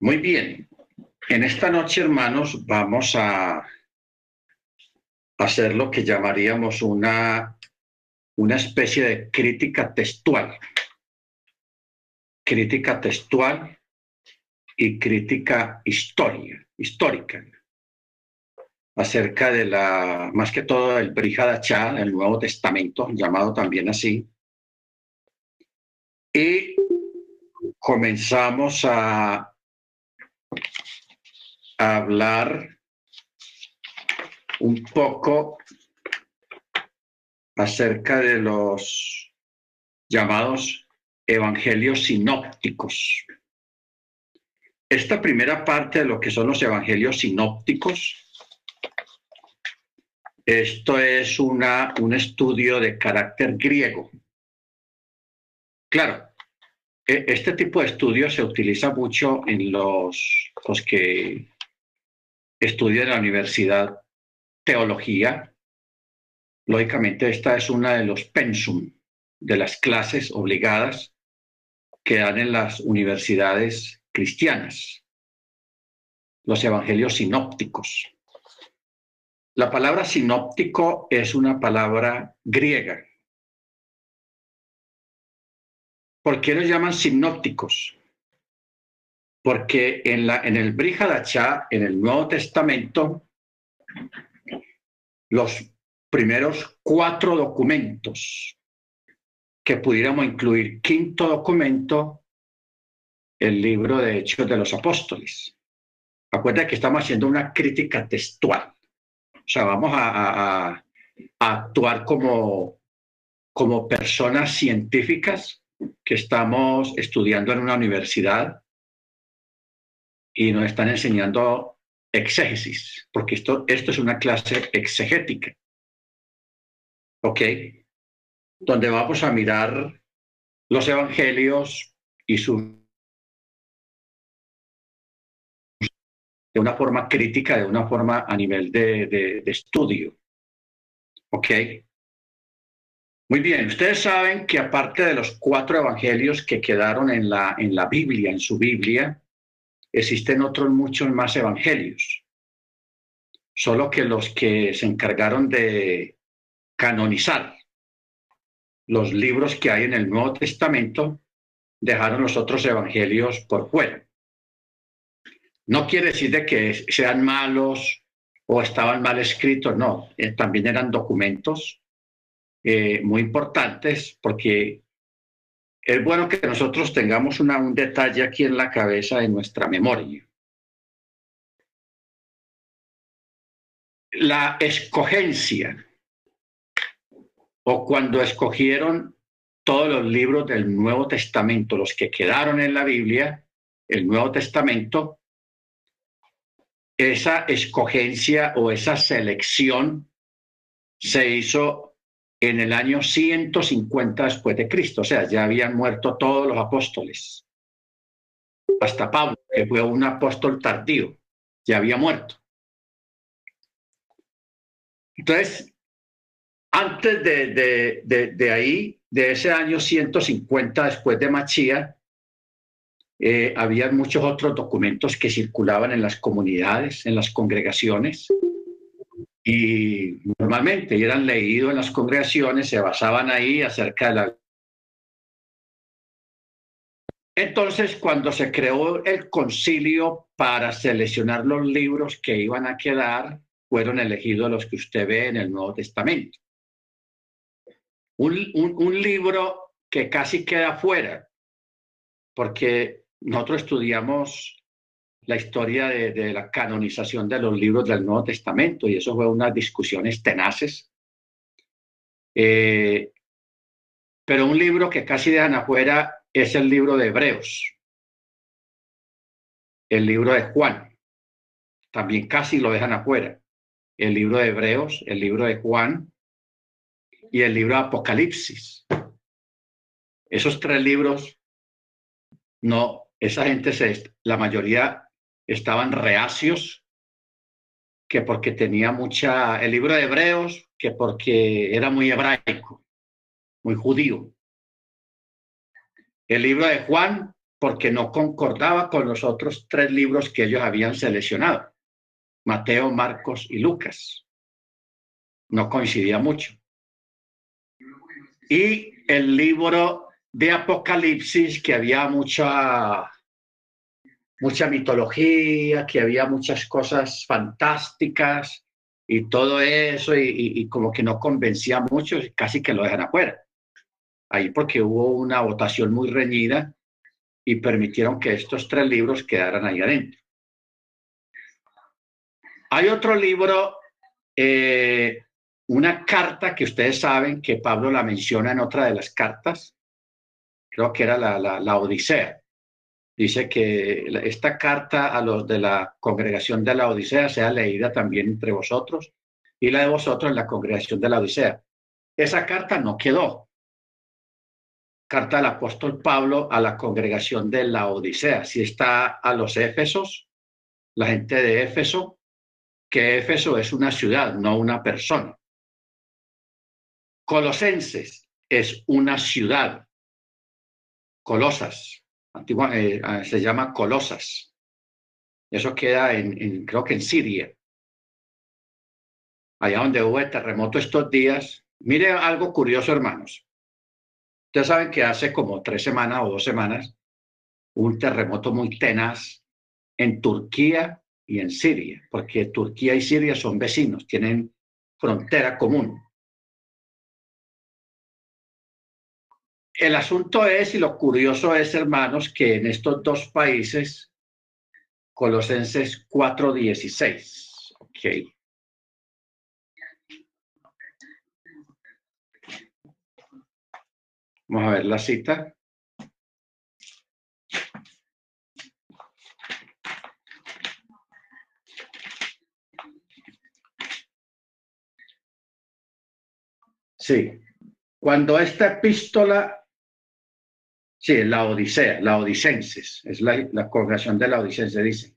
Muy bien. En esta noche, hermanos, vamos a hacer lo que llamaríamos una, una especie de crítica textual. Crítica textual y crítica historia, histórica acerca de la, más que todo, el Brihadachá, el Nuevo Testamento, llamado también así. Y comenzamos a hablar un poco acerca de los llamados evangelios sinópticos. Esta primera parte de lo que son los evangelios sinópticos, esto es una, un estudio de carácter griego. Claro, e, este tipo de estudio se utiliza mucho en los, los que estudian en la universidad teología. Lógicamente, esta es una de los pensum de las clases obligadas que dan en las universidades cristianas, los evangelios sinópticos. La palabra sinóptico es una palabra griega ¿Por qué los llaman sinópticos? Porque en, la, en el Brihadachá, en el Nuevo Testamento, los primeros cuatro documentos que pudiéramos incluir, quinto documento, el libro de Hechos de los Apóstoles. Acuérdate que estamos haciendo una crítica textual. O sea, vamos a, a actuar como, como personas científicas que estamos estudiando en una universidad y nos están enseñando exégesis, porque esto, esto es una clase exegética. ¿Ok? Donde vamos a mirar los evangelios y su de una forma crítica, de una forma a nivel de, de, estudio. ¿Ok? Muy bien, ustedes saben que aparte de los cuatro evangelios que quedaron en la, en la Biblia, en su Biblia, existen otros muchos más evangelios. Solo que los que se encargaron de canonizar los libros que hay en el Nuevo Testamento dejaron los otros evangelios por fuera. No quiere decir de que sean malos o estaban mal escritos, no, eh, también eran documentos eh, muy importantes porque es bueno que nosotros tengamos una, un detalle aquí en la cabeza de nuestra memoria. La escogencia o cuando escogieron todos los libros del Nuevo Testamento, los que quedaron en la Biblia, el Nuevo Testamento, esa escogencia o esa selección se hizo en el año 150 después de Cristo, o sea, ya habían muerto todos los apóstoles. Hasta Pablo, que fue un apóstol tardío, ya había muerto. Entonces, antes de, de, ahí, de ese año 150 después de Machía, eh, había muchos otros documentos que circulaban en las comunidades, en las congregaciones, y normalmente eran leídos en las congregaciones, se basaban ahí acerca de la... Entonces, cuando se creó el concilio para seleccionar los libros que iban a quedar, fueron elegidos los que usted ve en el Nuevo Testamento. Un, un libro que casi queda fuera, porque nosotros estudiamos la historia de, la canonización de los libros del Nuevo Testamento y eso fue unas discusiones tenaces. Eh, pero un libro que casi dejan afuera es el libro de Hebreos, el libro de Juan, también casi lo dejan afuera, el libro de Hebreos, el libro de Juan y el libro de Apocalipsis. Esos tres libros, no, esa gente, se, la mayoría estaban reacios, que porque tenía mucha, el libro de Hebreos, que porque era muy hebraico, muy judío. El libro de Juan, porque no concordaba con los otros tres libros que ellos habían seleccionado, Mateo, Marcos y Lucas. No coincidía mucho. Y el libro de Apocalipsis, que había mucha, mucha mitología, que había muchas cosas fantásticas y todo eso, y, como que no convencía mucho, casi que lo dejan afuera. Ahí porque hubo una votación muy reñida y permitieron que estos tres libros quedaran ahí adentro. Hay otro libro eh, una carta que ustedes saben que Pablo la menciona en otra de las cartas, creo que era la, la, Odisea. Dice que esta carta a los de la congregación de la Odisea sea leída también entre vosotros y la de vosotros en la congregación de la Odisea. Esa carta no quedó. Carta del apóstol Pablo a la congregación de la Odisea. Si está a los Éfesos, la gente de Éfeso, que Éfeso es una ciudad, no una persona. Colosenses es una ciudad. Colosas. Antigua, eh, ah, se llama Colosas. Eso queda en, creo que en Siria. Allá donde hubo el terremoto estos días. Mire algo curioso, hermanos. Ustedes saben que hace como tres semanas o dos semanas un terremoto muy tenaz en Turquía y en Siria, porque Turquía y Siria son vecinos, tienen frontera común. El asunto es, y lo curioso es, hermanos, que en estos dos países, Colosenses 4.16, ok. Vamos a ver la cita. Sí, cuando esta epístola Sí, la Odisea, la Odicenses, es la, la congregación de la Odicenses, dice.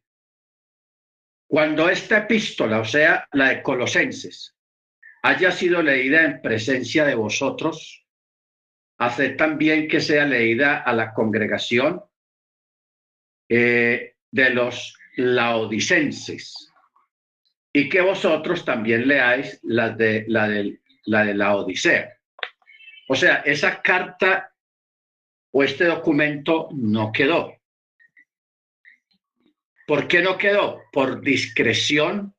Cuando esta epístola, o sea, la de Colosenses, haya sido leída en presencia de vosotros, haced también que sea leída a la congregación eh, de los laodicenses y que vosotros también leáis la de la, de, la de la Odisea. O sea, esa carta o este documento no quedó. ¿Por qué no quedó? Por discreción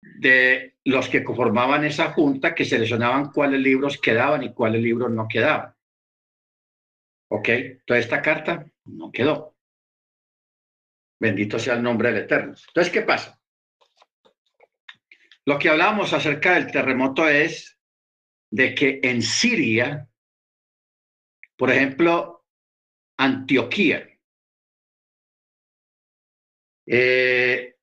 de los que conformaban esa junta que seleccionaban cuáles libros quedaban y cuáles libros no quedaban. ¿Ok? Toda esta carta no quedó. Bendito sea el nombre del Eterno. Entonces, ¿qué pasa? Lo que hablamos acerca del terremoto es de que en Siria por ejemplo, Antioquía. Eh,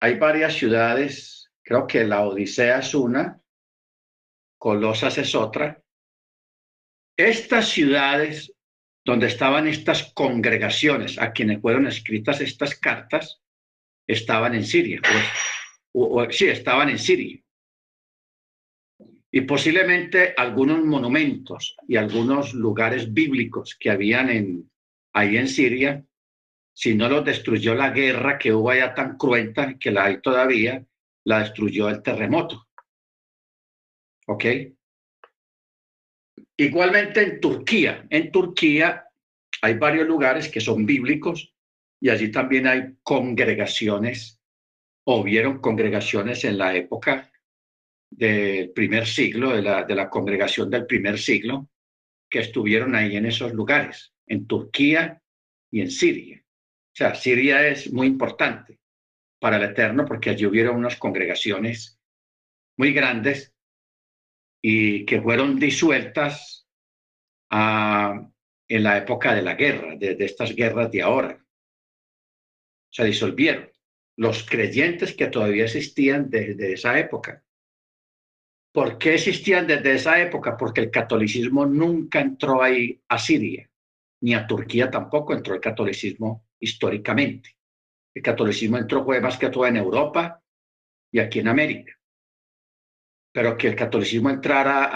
hay varias ciudades, creo que la Odisea es una, Colosas es otra. Estas ciudades donde estaban estas congregaciones a quienes fueron escritas estas cartas, estaban en Siria. sí, estaban en Siria y posiblemente algunos monumentos y algunos lugares bíblicos que habían en, ahí en Siria, si no los destruyó la guerra que hubo allá tan cruenta, que la hay todavía, la destruyó el terremoto. ¿Ok? Igualmente en Turquía. En Turquía hay varios lugares que son bíblicos y allí también hay congregaciones, o vieron congregaciones en la época del primer siglo, de la, de la congregación del primer siglo, que estuvieron ahí en esos lugares, en Turquía y en Siria. O sea, Siria es muy importante para el Eterno porque allí hubieron unas congregaciones muy grandes y que fueron disueltas ah, en la época de la guerra, de, estas guerras de ahora. Se disolvieron. Los creyentes que todavía existían desde esa época ¿Por qué existían desde esa época? Porque el catolicismo nunca entró ahí a Siria, ni a Turquía tampoco entró el catolicismo históricamente. El catolicismo entró fue más que todo en Europa y aquí en América. Pero que el catolicismo entrara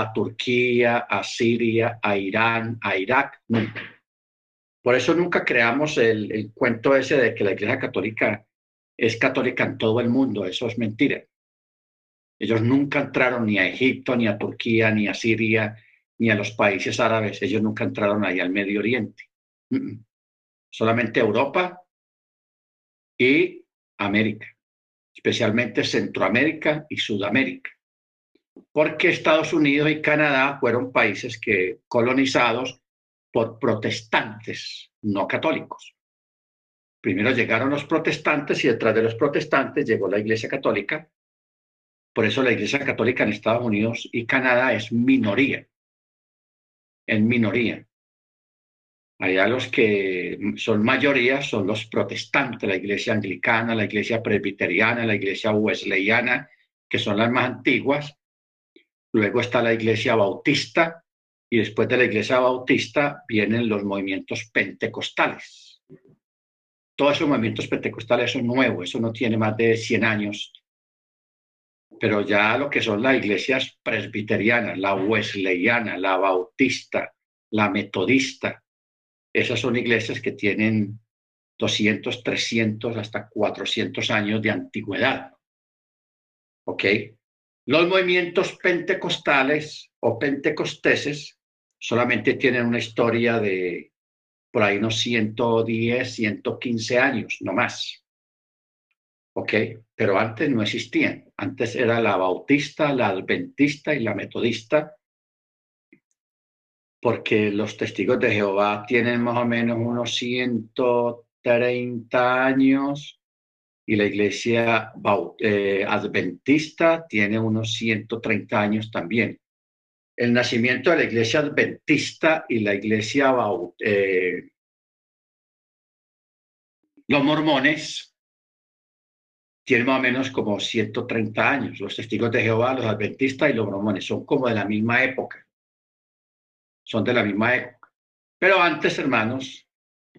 a, Turquía, a Siria, a Irán, a Irak, nunca. Por eso nunca creamos el, el cuento ese de que la Iglesia Católica es católica en todo el mundo. Eso es mentira. Ellos nunca entraron ni a Egipto, ni a Turquía, ni a Siria, ni a los países árabes. Ellos nunca entraron ahí al Medio Oriente. Solamente Europa y América, especialmente Centroamérica y Sudamérica. Porque Estados Unidos y Canadá fueron países que colonizados por protestantes no católicos. Primero llegaron los protestantes y detrás de los protestantes llegó la Iglesia Católica. Por eso la Iglesia Católica en Estados Unidos y Canadá es minoría, en minoría. Allá los que son mayoría son los protestantes, la iglesia anglicana, la iglesia presbiteriana, la iglesia wesleyana, que son las más antiguas. Luego está la iglesia bautista y después de la iglesia bautista vienen los movimientos pentecostales. Todos esos movimientos pentecostales son nuevos, eso no tiene más de 100 años. Pero ya lo que son las iglesias presbiterianas, la wesleyana, la bautista, la metodista, esas son iglesias que tienen 200, 300, hasta 400 años de antigüedad. ¿Ok? Los movimientos pentecostales o pentecosteses solamente tienen una historia de por ahí unos 110, 115 años, no más. ¿Ok? Pero antes no existían. Antes era la bautista, la adventista y la metodista porque los testigos de Jehová tienen más o menos unos 130 años y la iglesia eh, adventista tiene unos 130 años también. El nacimiento de la iglesia adventista y la iglesia, eh, los mormones, tienen más o menos como 130 años. Los testigos de Jehová, los adventistas y los mormones son como de la misma época son de la misma época. Pero antes, hermanos,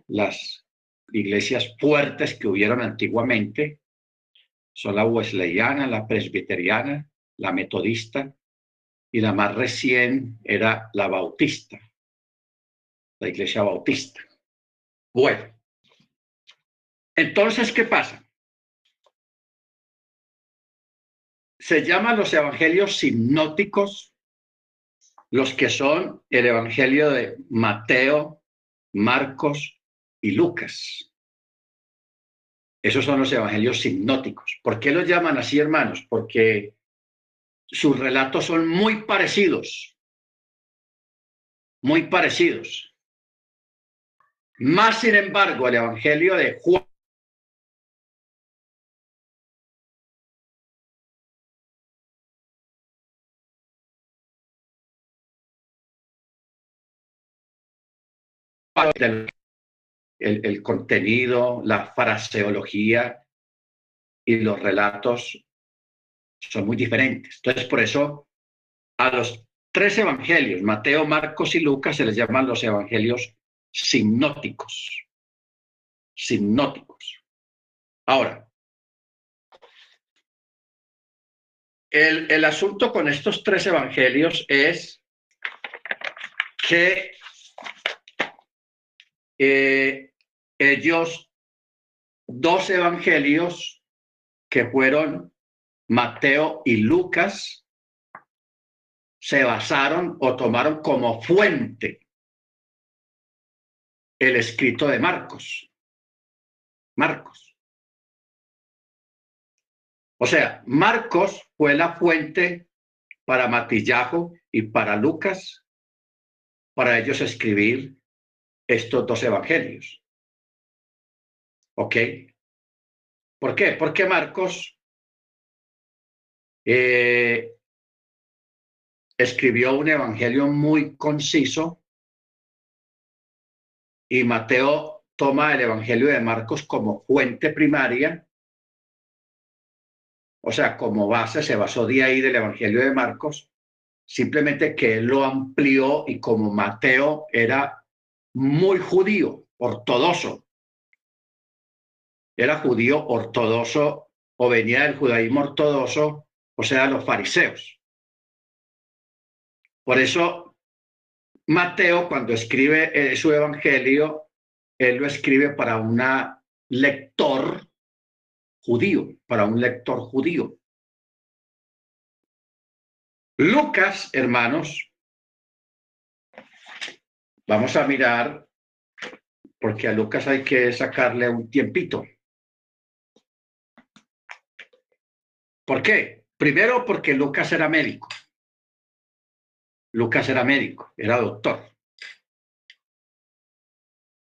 las iglesias fuertes que hubieron antiguamente son la wesleyana, la presbiteriana, la metodista y la más recién era la bautista, la iglesia bautista. Bueno, entonces, ¿qué pasa? Se llaman los evangelios sinóticos los que son el Evangelio de Mateo, Marcos y Lucas. Esos son los evangelios sinóticos. ¿Por qué los llaman así, hermanos? Porque sus relatos son muy parecidos, muy parecidos. Más, sin embargo, el evangelio de Juan el, contenido, la fraseología y los relatos son muy diferentes. Entonces, por eso a los tres evangelios, Mateo, Marcos y Lucas, se les llaman los evangelios sinóticos. Sinóticos. Ahora, el, el asunto con estos tres evangelios es que eh, ellos, dos evangelios que fueron Mateo y Lucas, se basaron o tomaron como fuente el escrito de Marcos. Marcos. O sea, Marcos fue la fuente para Matillajo y para Lucas, para ellos escribir estos dos evangelios. ¿Ok? ¿Por qué? Porque Marcos eh, escribió un evangelio muy conciso y Mateo toma el evangelio de Marcos como fuente primaria, o sea, como base, se basó de ahí del evangelio de Marcos, simplemente que él lo amplió y como Mateo era muy judío, ortodoxo. Era judío ortodoxo o venía del judaísmo ortodoxo, o sea, los fariseos. Por eso, Mateo, cuando escribe eh, su evangelio, él lo escribe para un lector judío, para un lector judío. Lucas, hermanos, vamos a mirar, porque a Lucas hay que sacarle un tiempito. ¿Por qué? Primero porque Lucas era médico. Lucas era médico, era doctor.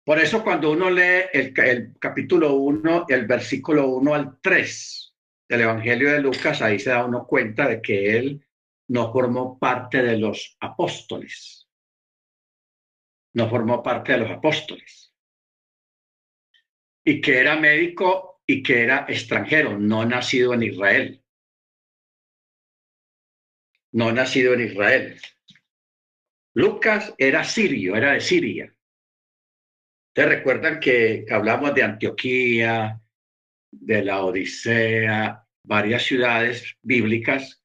Por eso cuando uno lee el, capítulo 1, el versículo 1 al 3 del Evangelio de Lucas, ahí se da uno cuenta de que él no formó parte de los apóstoles. No formó parte de los apóstoles. Y que era médico y que era extranjero, no nacido en Israel. No nacido en Israel. Lucas era sirio, era de Siria. Ustedes recuerdan que hablamos de Antioquía, de la Odisea, varias ciudades bíblicas,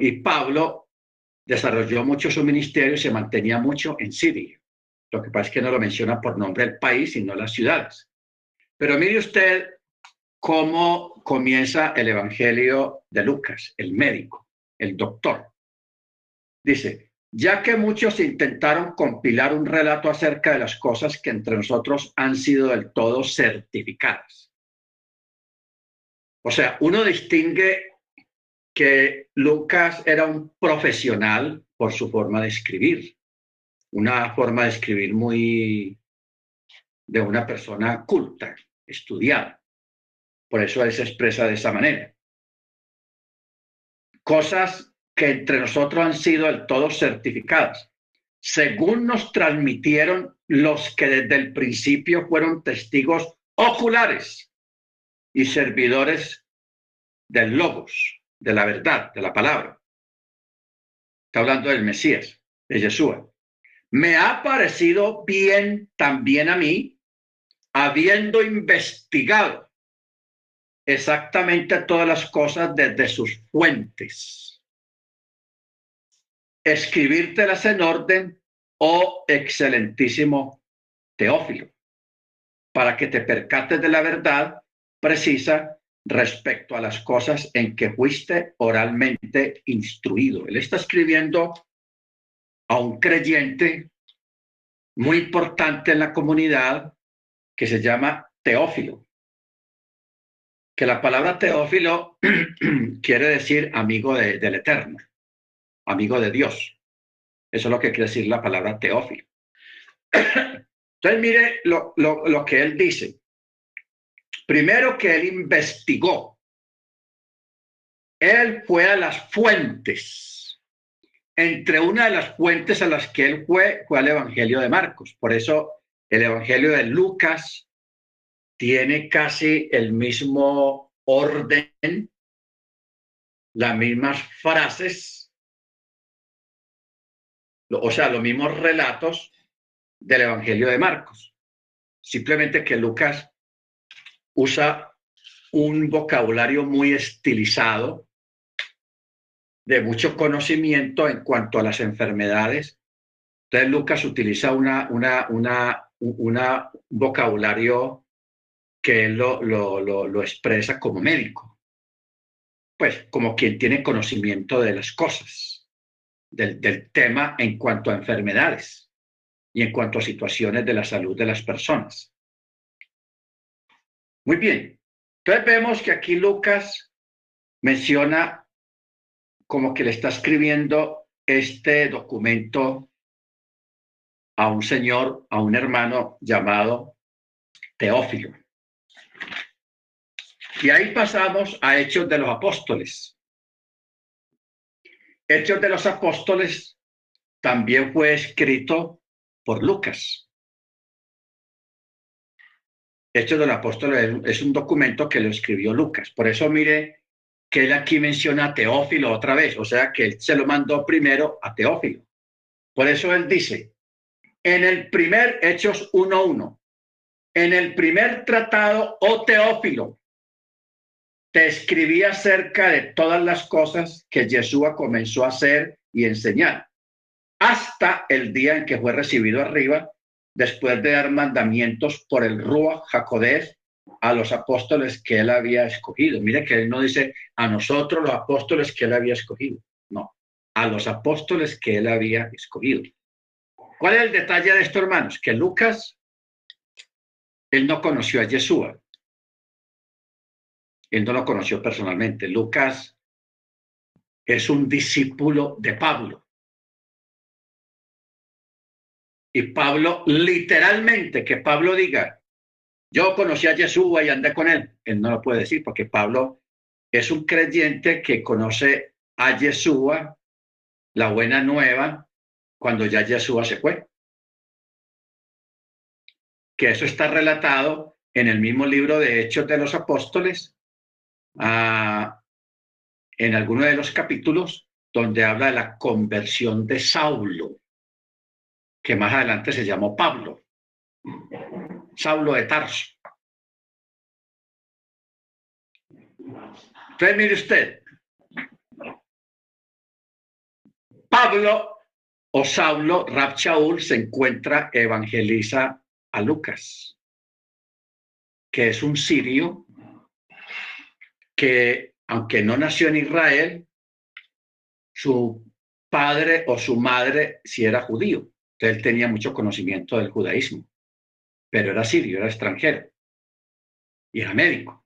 y Pablo desarrolló mucho su ministerio y se mantenía mucho en Siria. Lo que pasa es que no lo menciona por nombre el país, sino las ciudades. Pero mire usted cómo comienza el Evangelio de Lucas, el médico, el doctor. Dice, ya que muchos intentaron compilar un relato acerca de las cosas que entre nosotros han sido del todo certificadas. O sea, uno distingue que Lucas era un profesional por su forma de escribir, una forma de escribir muy de una persona culta, estudiada. Por eso él se expresa de esa manera. Cosas que entre nosotros han sido del todo certificadas, según nos transmitieron los que desde el principio fueron testigos oculares y servidores del logos, de la verdad, de la palabra. Está hablando del Mesías, de Yeshua. Me ha parecido bien también a mí, habiendo investigado exactamente todas las cosas desde sus fuentes escribírtelas en orden, oh excelentísimo Teófilo, para que te percates de la verdad precisa respecto a las cosas en que fuiste oralmente instruido. Él está escribiendo a un creyente muy importante en la comunidad que se llama Teófilo. Que la palabra Teófilo quiere decir amigo del Eterno amigo de Dios. Eso es lo que quiere decir la palabra teófilo. Entonces, mire lo, lo que él dice. Primero que él investigó. Él fue a las fuentes. Entre una de las fuentes a las que él fue fue al Evangelio de Marcos. Por eso el Evangelio de Lucas tiene casi el mismo orden, las mismas frases o sea, los mismos relatos del Evangelio de Marcos. Simplemente que Lucas usa un vocabulario muy estilizado, de mucho conocimiento en cuanto a las enfermedades. Entonces Lucas utiliza una, una, una, un vocabulario que él lo, lo, lo expresa como médico, pues como quien tiene conocimiento de las cosas del, tema en cuanto a enfermedades y en cuanto a situaciones de la salud de las personas. Muy bien. Entonces vemos que aquí Lucas menciona como que le está escribiendo este documento a un señor, a un hermano llamado Teófilo. Y ahí pasamos a Hechos de los Apóstoles. Hechos de los Apóstoles también fue escrito por Lucas. Hechos de los Apóstoles es un documento que lo escribió Lucas. Por eso mire que él aquí menciona a Teófilo otra vez, o sea que se lo mandó primero a Teófilo. Por eso él dice, en el primer Hechos 1.1, en el primer tratado, oh Teófilo, te escribí acerca de todas las cosas que Yeshua comenzó a hacer y enseñar, hasta el día en que fue recibido arriba después de dar mandamientos por el Ruach Jacodés a los apóstoles que él había escogido. Mire que él no dice a nosotros los apóstoles que él había escogido, no, a los apóstoles que él había escogido. ¿Cuál es el detalle de esto, hermanos? Que Lucas, él no conoció a Yeshua. Él no lo conoció personalmente. Lucas es un discípulo de Pablo. Y Pablo, literalmente, que Pablo diga, yo conocí a Yeshua y andé con él, él no lo puede decir porque Pablo es un creyente que conoce a Yeshua, la buena nueva, cuando ya Yeshua se fue. Que eso está relatado en el mismo libro de Hechos de los Apóstoles, ah, en alguno de los capítulos donde habla de la conversión de Saulo que más adelante se llamó Pablo, Saulo de Tarso. Entonces, mire usted, Pablo o Saulo, Rab se encuentra, evangeliza a Lucas, que es un sirio que, aunque no nació en Israel, su padre o su madre si era judío él tenía mucho conocimiento del judaísmo, pero era sirio, era extranjero y era médico.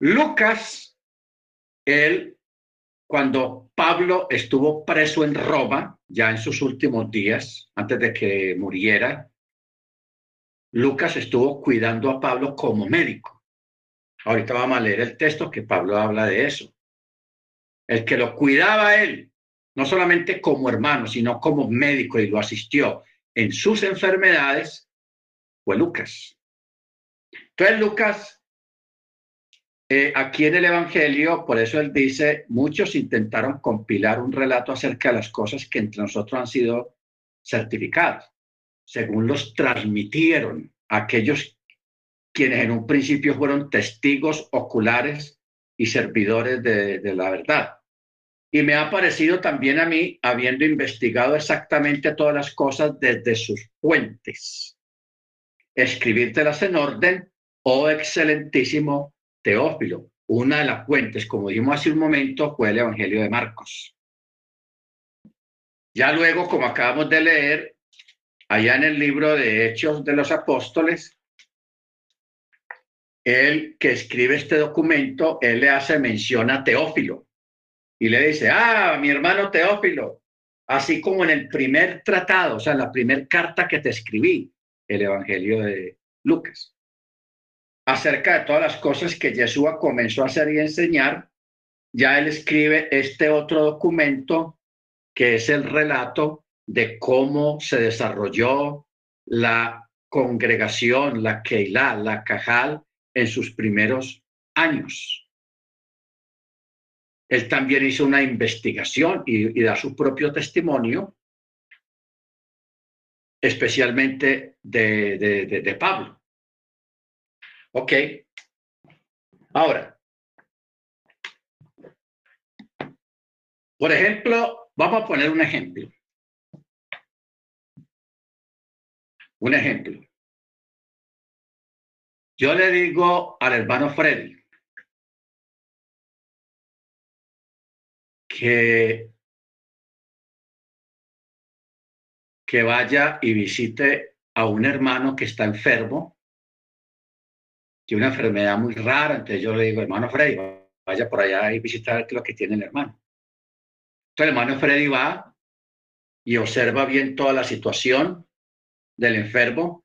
Lucas, él, cuando Pablo estuvo preso en Roma, ya en sus últimos días, antes de que muriera, Lucas estuvo cuidando a Pablo como médico. Ahorita vamos a leer el texto que Pablo habla de eso. El que lo cuidaba él no solamente como hermano, sino como médico y lo asistió en sus enfermedades, fue Lucas. Entonces Lucas, eh, aquí en el Evangelio, por eso él dice, muchos intentaron compilar un relato acerca de las cosas que entre nosotros han sido certificadas, según los transmitieron aquellos quienes en un principio fueron testigos oculares y servidores de la verdad. Y me ha parecido también a mí, habiendo investigado exactamente todas las cosas desde sus fuentes, escribírtelas en orden, oh excelentísimo Teófilo. Una de las fuentes, como dijimos hace un momento, fue el Evangelio de Marcos. Ya luego, como acabamos de leer, allá en el libro de Hechos de los Apóstoles, él que escribe este documento, él le hace mención a Teófilo y le dice, ah, mi hermano Teófilo, así como en el primer tratado, o sea, en la primera carta que te escribí, el Evangelio de Lucas, acerca de todas las cosas que Yeshua comenzó a hacer y enseñar, ya él escribe este otro documento que es el relato de cómo se desarrolló la congregación, la Keilah, la Cajal, en sus primeros años. Él también hizo una investigación y, da su propio testimonio, especialmente de, Pablo. Ok. Ahora, por ejemplo, vamos a poner un ejemplo. Un ejemplo. Yo le digo al hermano Freddy, que, que vaya y visite a un hermano que está enfermo, tiene una enfermedad muy rara, entonces yo le digo, hermano Freddy, vaya por allá y visitar lo que tiene el hermano. Entonces el hermano Freddy va y observa bien toda la situación del enfermo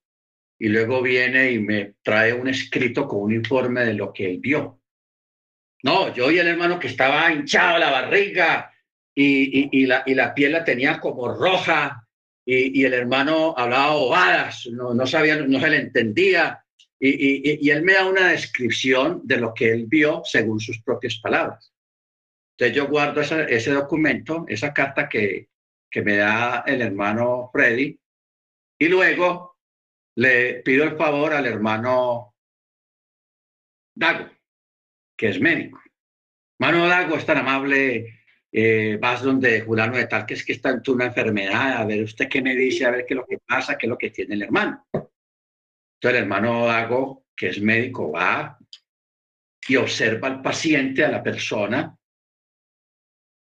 y luego viene y me trae un escrito con un informe de lo que él vio. No, yo y el hermano que estaba hinchado la barriga y, la, y la piel la tenía como roja y, el hermano hablaba ovadas, no, no sabía, no se le entendía. Y, él me da una descripción de lo que él vio según sus propias palabras. Entonces yo guardo ese documento, esa carta que, que me da el hermano Freddy, y luego le pido el favor al hermano Dago que es médico. Mano Dago es tan amable eh, vas donde fulano de tal, que es que está en una enfermedad, a ver usted qué me dice, a ver qué es lo que pasa, qué es lo que tiene el hermano. Entonces el hermano Dago, que es médico, va y observa al paciente, a la persona,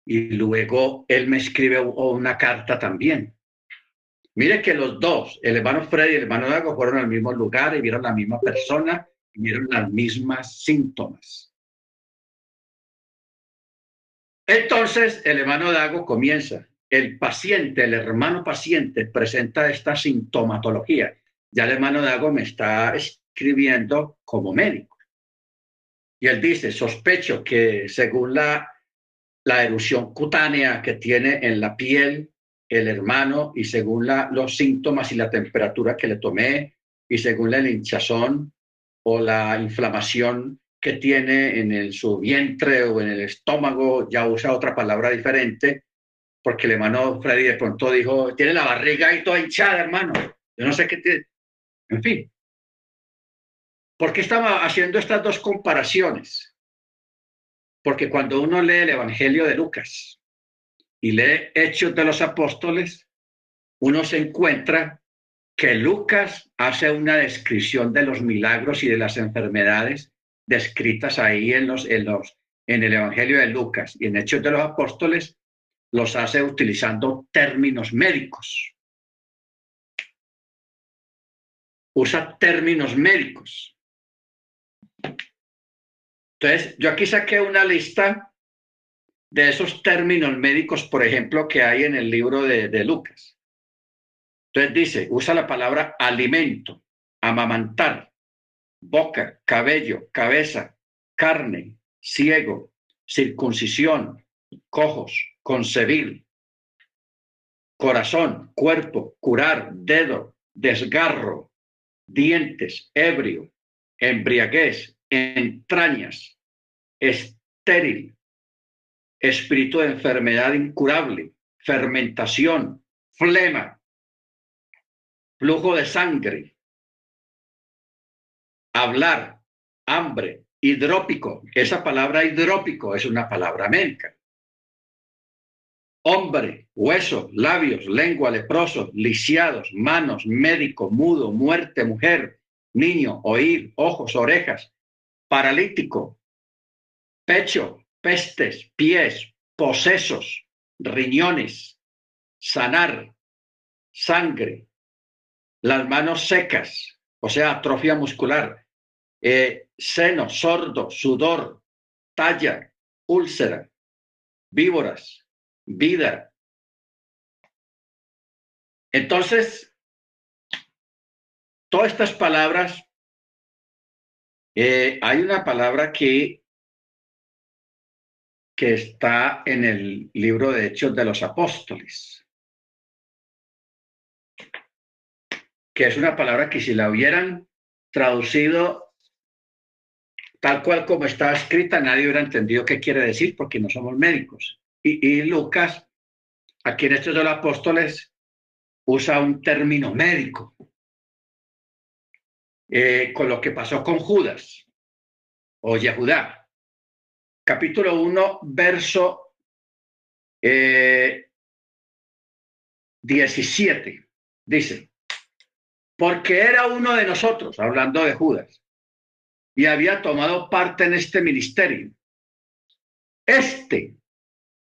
y luego él me escribe una carta también. Mire que los dos, el hermano Freddy y el hermano Dago, fueron al mismo lugar y vieron la misma persona y vieron las mismas síntomas. Entonces, el hermano Dago comienza. El paciente, el hermano paciente, presenta esta sintomatología. Ya el hermano Dago me está escribiendo como médico. Y él dice, sospecho que según la, la erupción cutánea que tiene en la piel el hermano y según la, los síntomas y la temperatura que le tomé y según la hinchazón o la inflamación que tiene en el, su vientre o en el estómago, ya usa otra palabra diferente, porque el hermano Freddy de pronto dijo, tiene la barriga ahí toda hinchada, hermano. Yo no sé qué tiene. En fin. ¿Por qué estaba haciendo estas dos comparaciones? Porque cuando uno lee el Evangelio de Lucas y lee Hechos de los Apóstoles, uno se encuentra que Lucas hace una descripción de los milagros y de las enfermedades descritas ahí en, los, en, los, en el Evangelio de Lucas y en Hechos de los Apóstoles, los hace utilizando términos médicos. Usa términos médicos. Entonces, yo aquí saqué una lista de esos términos médicos, por ejemplo, que hay en el libro de, de Lucas. Entonces dice, usa la palabra alimento, amamantar, boca, cabello, cabeza, carne, ciego, circuncisión, cojos, concebir, corazón, cuerpo, curar, dedo, desgarro, dientes, ebrio, embriaguez, entrañas, estéril, espíritu de enfermedad incurable, fermentación, flema, flujo de sangre, hablar, hambre, hidrópico. Esa palabra hidrópico es una palabra médica. Hombre, hueso, labios, lengua, leproso, lisiados, manos, médico, mudo, muerte, mujer, niño, oír, ojos, orejas, paralítico, pecho, pestes, pies, posesos, riñones, sanar, sangre, las manos secas, o sea, atrofia muscular, eh, seno, sordo, sudor, talla, úlcera, víboras, vida. Entonces, todas estas palabras, eh, hay una palabra que, que está en el libro de Hechos de los Apóstoles, que es una palabra que si la hubieran traducido tal cual como está escrita, nadie hubiera entendido qué quiere decir porque no somos médicos. Y, Lucas, aquí en estos dos apóstoles, usa un término médico eh, con lo que pasó con Judas o Yehudá. Capítulo 1, verso 17. Eh, dice, porque era uno de nosotros, hablando de Judas, y había tomado parte en este ministerio. Este,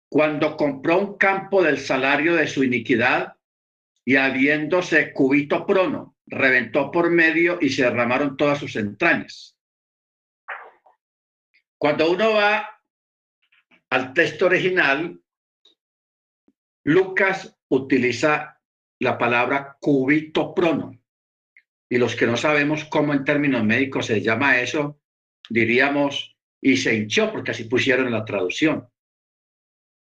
cuando compró un campo del salario de su iniquidad y habiéndose cubito prono, reventó por medio y se derramaron todas sus entrañas. Cuando uno va al texto original, Lucas utiliza la palabra cubito prono y los que no sabemos cómo en términos médicos se llama eso, diríamos, y se hinchó, porque así pusieron la traducción,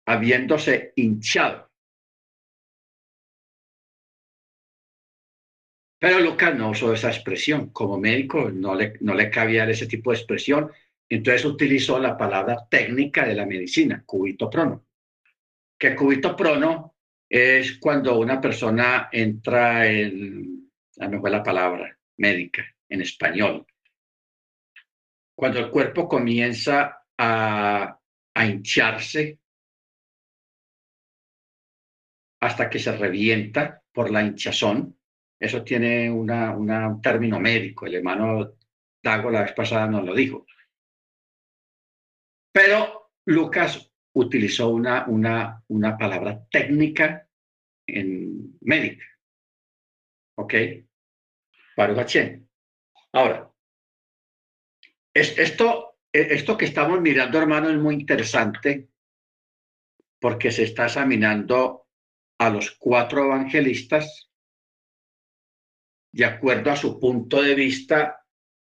habiéndose hinchado. Pero Lucas no usó esa expresión. Como médico no le, no le cabía ese tipo de expresión. Entonces utilizó la palabra técnica de la medicina, cubito prono. Que cubito prono es cuando una persona entra en a mejor la palabra médica en español. Cuando el cuerpo comienza a, hincharse, hasta que se revienta por la hinchazón. Eso tiene un término médico. El hermano Dago la vez pasada nos lo dijo. Pero Lucas utilizó una, una, una palabra técnica en médica. ¿Ok? Baruch Ahora, esto, esto que estamos mirando, hermano, es muy interesante porque se está examinando a los cuatro evangelistas de acuerdo a su punto de vista,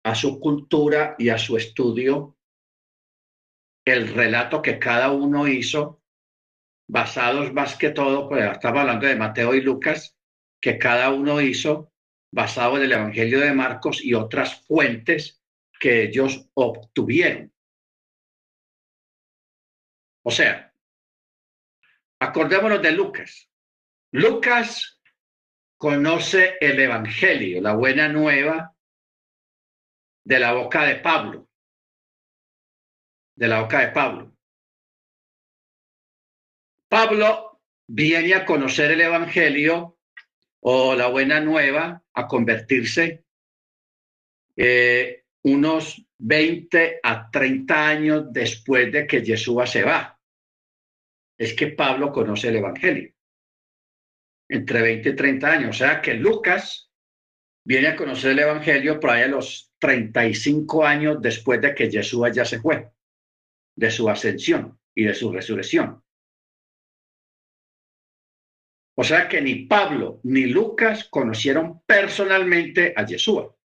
a su cultura y a su estudio, el relato que cada uno hizo, basados más que todo, pues estamos hablando de Mateo y Lucas, que cada uno hizo basado en el Evangelio de Marcos y otras fuentes que ellos obtuvieron. O sea, acordémonos de Lucas. Lucas conoce el Evangelio, la buena nueva de la boca de Pablo, de la boca de Pablo. Pablo viene a conocer el Evangelio o la buena nueva, a convertirse eh, unos 20 a 30 años después de que Jesús se va. Es que Pablo conoce el Evangelio. Entre 20 y 30 años. O sea que Lucas viene a conocer el Evangelio por ahí a los 35 años después de que Jesús ya se fue, de su ascensión y de su resurrección. O sea que ni Pablo ni Lucas conocieron personalmente a Yeshua.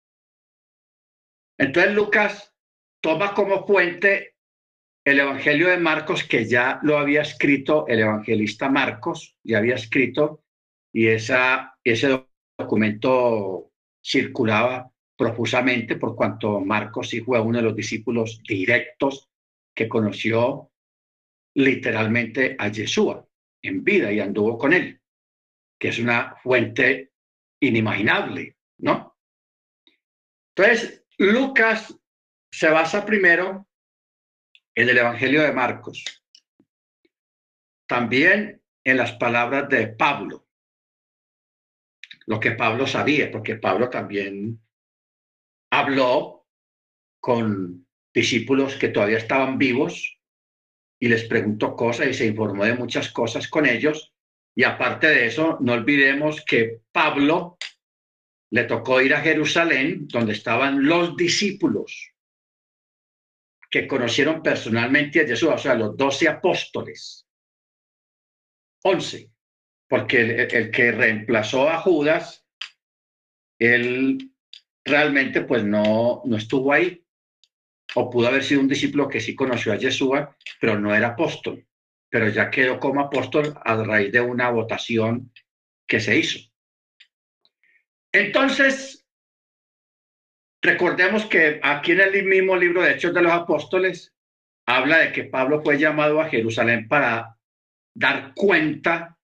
Entonces Lucas toma como fuente el Evangelio de Marcos, que ya lo había escrito el evangelista Marcos, ya había escrito, y esa, ese documento circulaba profusamente por cuanto Marcos sí fue uno de los discípulos directos que conoció literalmente a Yeshua en vida y anduvo con él que es una fuente inimaginable, ¿no? Entonces, Lucas se basa primero en el Evangelio de Marcos, también en las palabras de Pablo, lo que Pablo sabía, porque Pablo también habló con discípulos que todavía estaban vivos y les preguntó cosas y se informó de muchas cosas con ellos y aparte de eso, no olvidemos que Pablo le tocó ir a Jerusalén, donde estaban los discípulos que conocieron personalmente a Jesús, o sea, los doce apóstoles. Once, porque el, que reemplazó a Judas, él realmente pues no, no estuvo ahí, o pudo haber sido un discípulo que sí conoció a Jesús, pero no era apóstol pero ya quedó como apóstol a raíz de una votación que se hizo. Entonces, recordemos que aquí en el mismo libro de Hechos de los Apóstoles habla de que Pablo fue llamado a Jerusalén para dar cuenta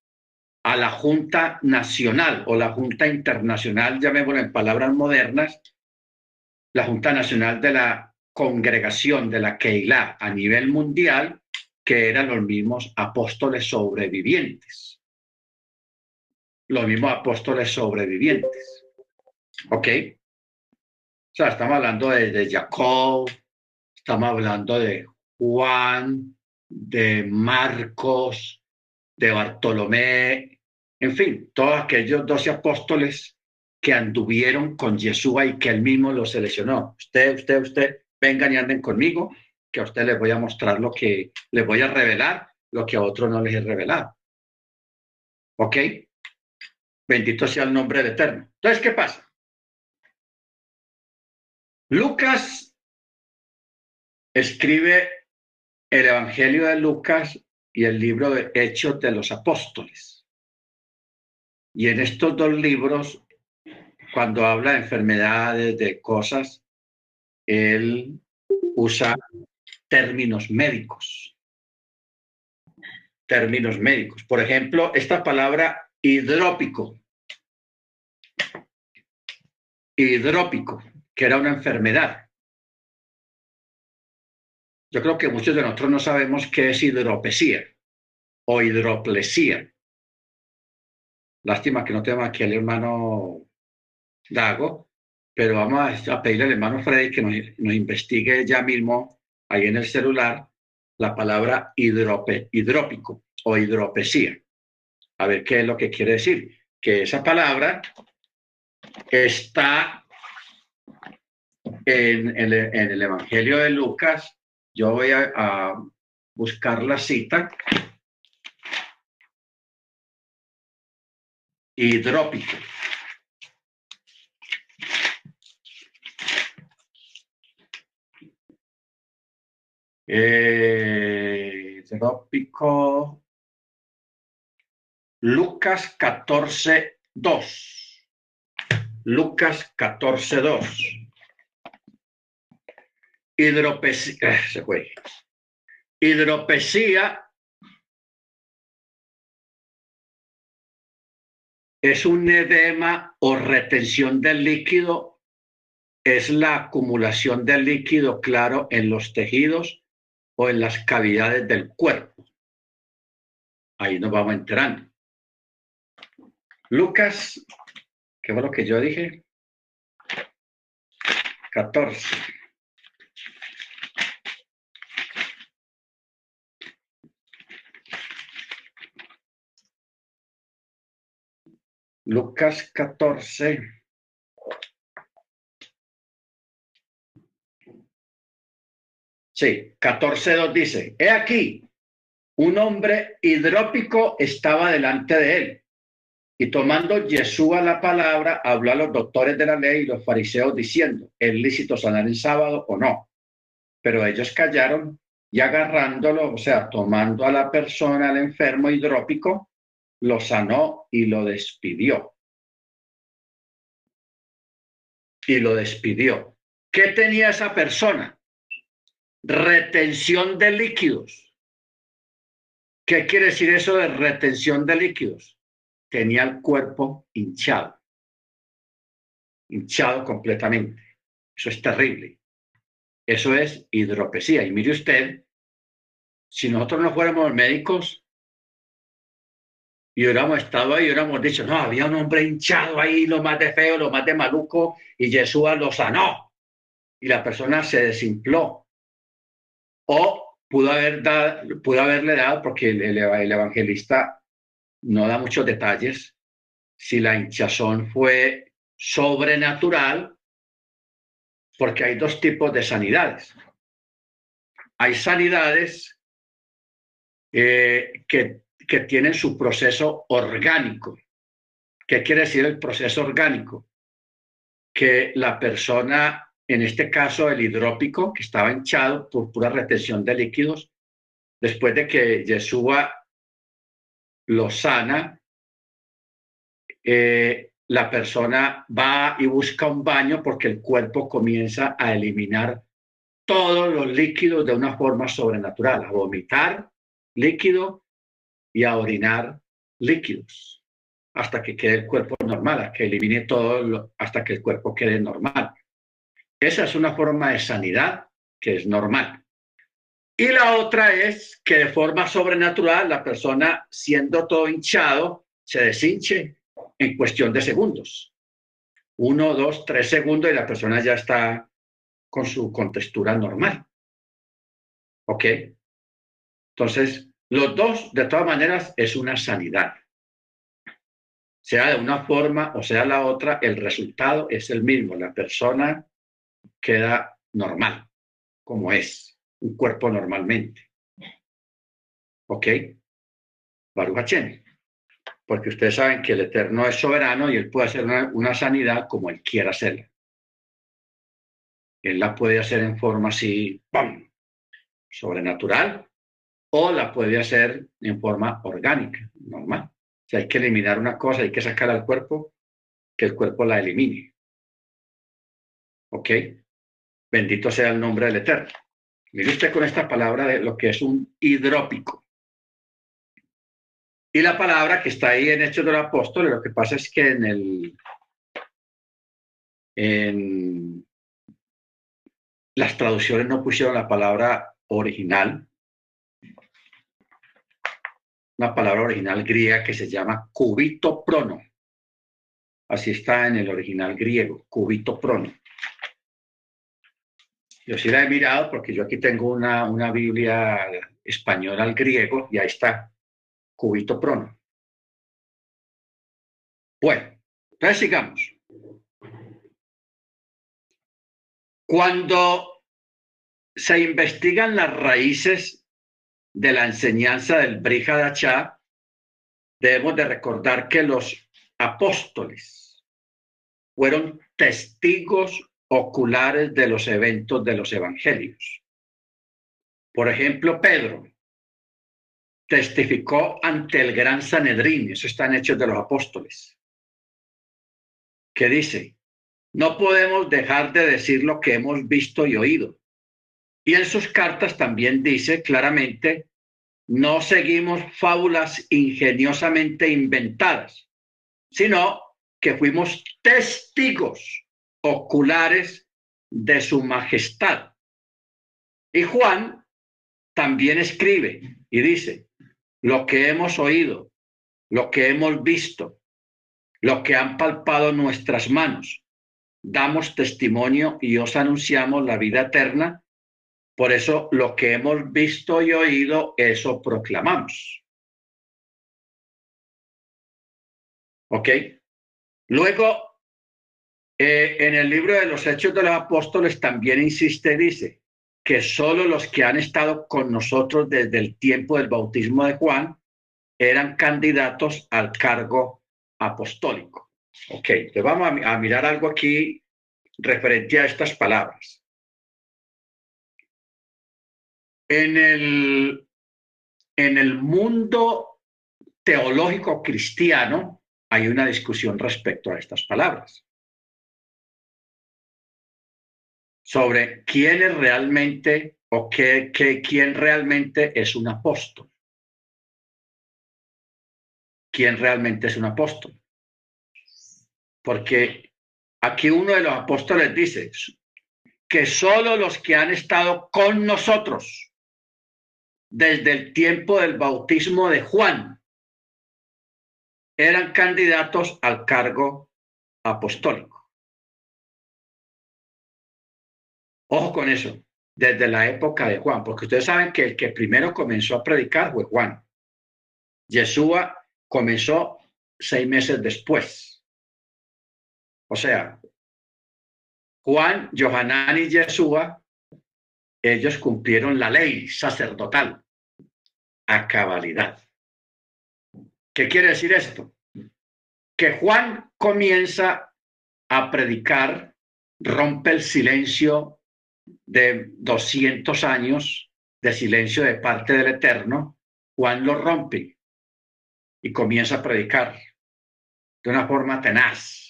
a la Junta Nacional o la Junta Internacional, llamémoslo en palabras modernas, la Junta Nacional de la Congregación de la Keilah a nivel mundial, que eran los mismos apóstoles sobrevivientes. Los mismos apóstoles sobrevivientes. ¿Ok? O sea, estamos hablando de, Jacob, estamos hablando de Juan, de Marcos, de Bartolomé, en fin, todos aquellos doce apóstoles que anduvieron con Yeshua y que él mismo los seleccionó. Usted, usted, usted, vengan y anden conmigo que a usted les voy a mostrar lo que les voy a revelar, lo que a otros no les he revelado. ¿Ok? Bendito sea el nombre del Eterno. Entonces, ¿qué pasa? Lucas escribe el Evangelio de Lucas y el libro de Hechos de los Apóstoles. Y en estos dos libros, cuando habla de enfermedades, de cosas, él usa términos médicos. Términos médicos. Por ejemplo, esta palabra hidrópico. Hidrópico, que era una enfermedad. Yo creo que muchos de nosotros no sabemos qué es hidropesía o hidroplesía. Lástima que no tenemos aquí al hermano Dago, pero vamos a, pedirle al hermano Freddy que nos, investigue ya mismo ahí en el celular la palabra hidrópico o hidropesía. A ver qué es lo que quiere decir. Que esa palabra está en, el Evangelio de Lucas. Yo voy a buscar la cita hidrópico. Eh, hidrópico. Lucas 14, 2. Lucas 14, 2. Hidropesía, se fue. Hidropesía es un edema o retención del líquido, es la acumulación del líquido claro en los tejidos o en las cavidades del cuerpo. Ahí nos vamos enterando. Lucas, ¿qué fue lo que yo dije? 14. Lucas 14. Sí, 14.2 dice, he aquí, un hombre hidrópico estaba delante de él. Y tomando Yeshua la palabra, habló a los doctores de la ley y los fariseos diciendo, ¿es lícito sanar en sábado o no? Pero ellos callaron y agarrándolo, o sea, tomando a la persona, al enfermo hidrópico, lo sanó y lo despidió. Y lo despidió. ¿Qué tenía esa persona? Retención de líquidos. ¿Qué quiere decir eso de retención de líquidos? Tenía el cuerpo hinchado. Hinchado completamente. Eso es terrible. Eso es hidropesía. Y mire usted, si nosotros no fuéramos médicos, y hubiéramos estado ahí hubiéramos dicho, no, había un hombre hinchado ahí, lo más de feo, lo más de maluco, y Jesús lo sanó. Y la persona se desimpló. O pudo, haber dado, pudo haberle dado, porque el, el evangelista no da muchos detalles, si la hinchazón fue sobrenatural, porque hay dos tipos de sanidades. Hay sanidades eh, que que tienen su proceso orgánico. ¿Qué quiere decir el proceso orgánico? Que la persona, en este caso el hidrópico, que estaba hinchado por pura retención de líquidos, después de que Yeshua lo sana, eh, la persona va y busca un baño porque el cuerpo comienza a eliminar todos los líquidos de una forma sobrenatural, a vomitar líquido y a orinar líquidos hasta que quede el cuerpo normal, hasta que elimine todo, hasta que el cuerpo quede normal. Esa es una forma de sanidad que es normal. Y la otra es que de forma sobrenatural la persona, siendo todo hinchado, se deshinche en cuestión de segundos. Uno, dos, tres segundos y la persona ya está con su contextura normal. ¿Ok? Entonces, los dos, de todas maneras, es una sanidad. Sea de una forma o sea la otra, el resultado es el mismo. La persona queda normal, como es, un cuerpo normalmente. ¿Ok? Baruch Porque ustedes saben que el Eterno es soberano y Él puede hacer una, una sanidad como Él quiera hacerla. Él la puede hacer en forma así, ¡pam! Sobrenatural o la puede hacer en forma orgánica, normal. Si hay que eliminar una cosa, hay que sacar al cuerpo, que el cuerpo la elimine. ¿Ok? Bendito sea el nombre del Eterno. Mire usted con esta palabra de lo que es un hidrópico. Y la palabra que está ahí en Hechos del Apóstol, lo que pasa es que en el en las traducciones no pusieron la palabra original, una palabra original griega que se llama cubito prono. Así está en el original griego, cubito prono. Yo sí la he mirado porque yo aquí tengo una, una Biblia española al griego y ahí está, cubito prono. Bueno, entonces sigamos. Cuando se investigan las raíces de la enseñanza del Brihadachá, debemos de recordar que los apóstoles fueron testigos oculares de los eventos de los evangelios. Por ejemplo, Pedro testificó ante el gran Sanedrín, eso está Hechos de los Apóstoles, que dice, no podemos dejar de decir lo que hemos visto y oído. Y en sus cartas también dice claramente, no seguimos fábulas ingeniosamente inventadas, sino que fuimos testigos oculares de su majestad. Y Juan también escribe y dice, lo que hemos oído, lo que hemos visto, lo que han palpado nuestras manos, damos testimonio y os anunciamos la vida eterna. Por eso lo que hemos visto y oído, eso proclamamos. ¿Ok? Luego, eh, en el libro de los Hechos de los Apóstoles también insiste, dice, que solo los que han estado con nosotros desde el tiempo del bautismo de Juan eran candidatos al cargo apostólico. Ok, vamos a, mirar algo aquí referente a estas palabras. En el, en el mundo teológico cristiano hay una discusión respecto a estas palabras. Sobre quién es realmente o qué, qué, quién realmente es un apóstol. ¿Quién realmente es un apóstol? Porque aquí uno de los apóstoles dice que solo los que han estado con nosotros desde el tiempo del bautismo de Juan eran candidatos al cargo apostólico. Ojo con eso, desde la época de Juan, porque ustedes saben que el que primero comenzó a predicar fue Juan. Yeshua comenzó seis meses después. O sea, Juan, Johanán y Yeshua, ellos cumplieron la ley sacerdotal a cabalidad. ¿Qué quiere decir esto? Que Juan comienza a predicar, rompe el silencio de 200 años de silencio de parte del Eterno, Juan lo rompe y comienza a predicar de una forma tenaz,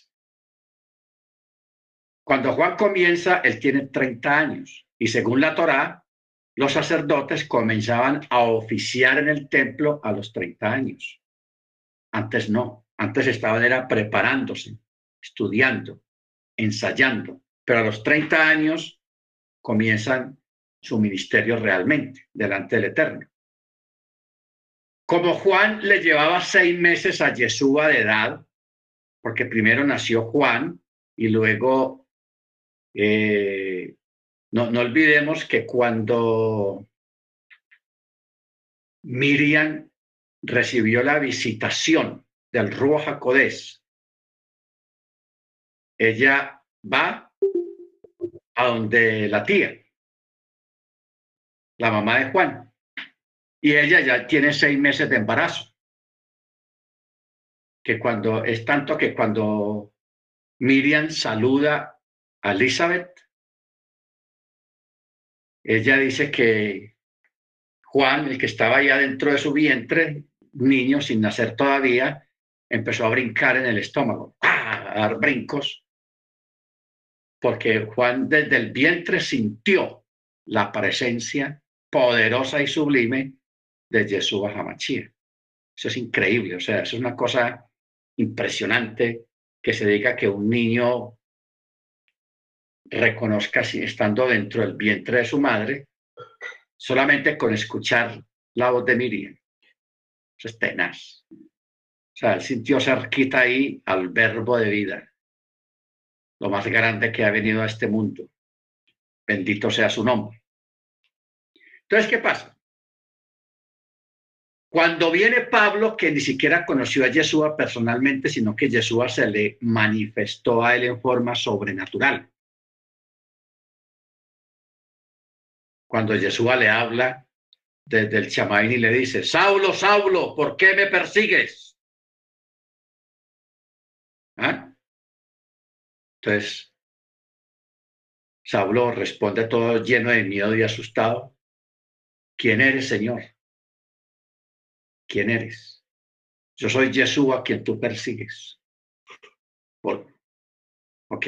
cuando Juan comienza, él tiene 30 años y según la Torá, los sacerdotes comenzaban a oficiar en el templo a los 30 años. Antes no, antes estaban era preparándose, estudiando, ensayando, pero a los 30 años comienzan su ministerio realmente delante del Eterno. Como Juan le llevaba seis meses a Yeshua de edad, porque primero nació Juan y luego eh, no, no olvidemos que cuando Miriam recibió la visitación del Ruach HaKodesh, ella va a donde la tía, la mamá de Juan, y ella ya tiene seis meses de embarazo. Que cuando es tanto que cuando Miriam saluda Elizabeth, ella dice que Juan, el que estaba ya dentro de su vientre, niño sin nacer todavía, empezó a brincar en el estómago, a dar brincos, porque Juan desde el vientre sintió la presencia poderosa y sublime de Jesús Hamachía. Eso es increíble, o sea, eso es una cosa impresionante que se diga que un niño reconozca estando dentro del vientre de su madre, solamente con escuchar la voz de Miriam. Eso es tenaz. O sea, él sintió cerquita ahí al verbo de vida, lo más grande que ha venido a este mundo. Bendito sea su nombre. Entonces, ¿qué pasa? Cuando viene Pablo, que ni siquiera conoció a Yeshua personalmente, sino que Yeshua se le manifestó a él en forma sobrenatural. Cuando Yeshua le habla desde el chamaín y le dice, Saulo, Saulo, ¿por qué me persigues? ¿Ah? Entonces, Saulo responde todo lleno de miedo y asustado. ¿Quién eres, Señor? quién eres. Yo soy Jesús a quien tú persigues. ¿Ok?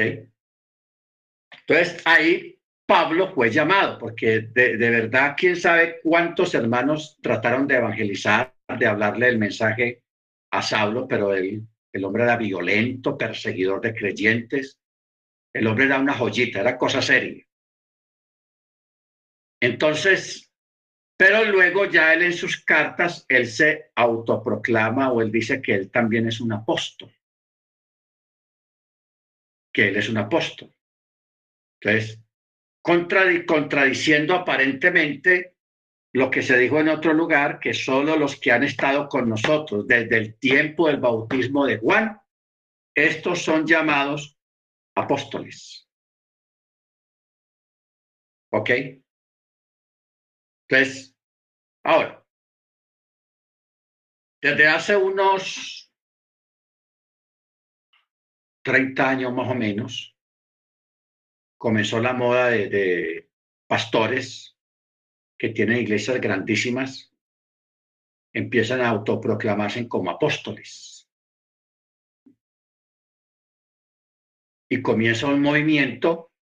Entonces ahí Pablo fue llamado, porque de, verdad, quién sabe cuántos hermanos trataron de evangelizar, de hablarle el mensaje a Saulo, pero él, el hombre era violento, perseguidor de creyentes. El hombre era una joyita, era cosa seria. Entonces, pero luego ya él en sus cartas, él se autoproclama o él dice que él también es un apóstol. Que él es un apóstol. Entonces, contradiciendo aparentemente lo que se dijo en otro lugar, que solo los que han estado con nosotros desde el tiempo del bautismo de Juan, estos son llamados apóstoles. ¿Ok? Entonces, ahora, desde hace unos 30 años más o menos, comenzó la moda de, pastores que tienen iglesias grandísimas, empiezan a autoproclamarse como apóstoles. Y comienza un movimiento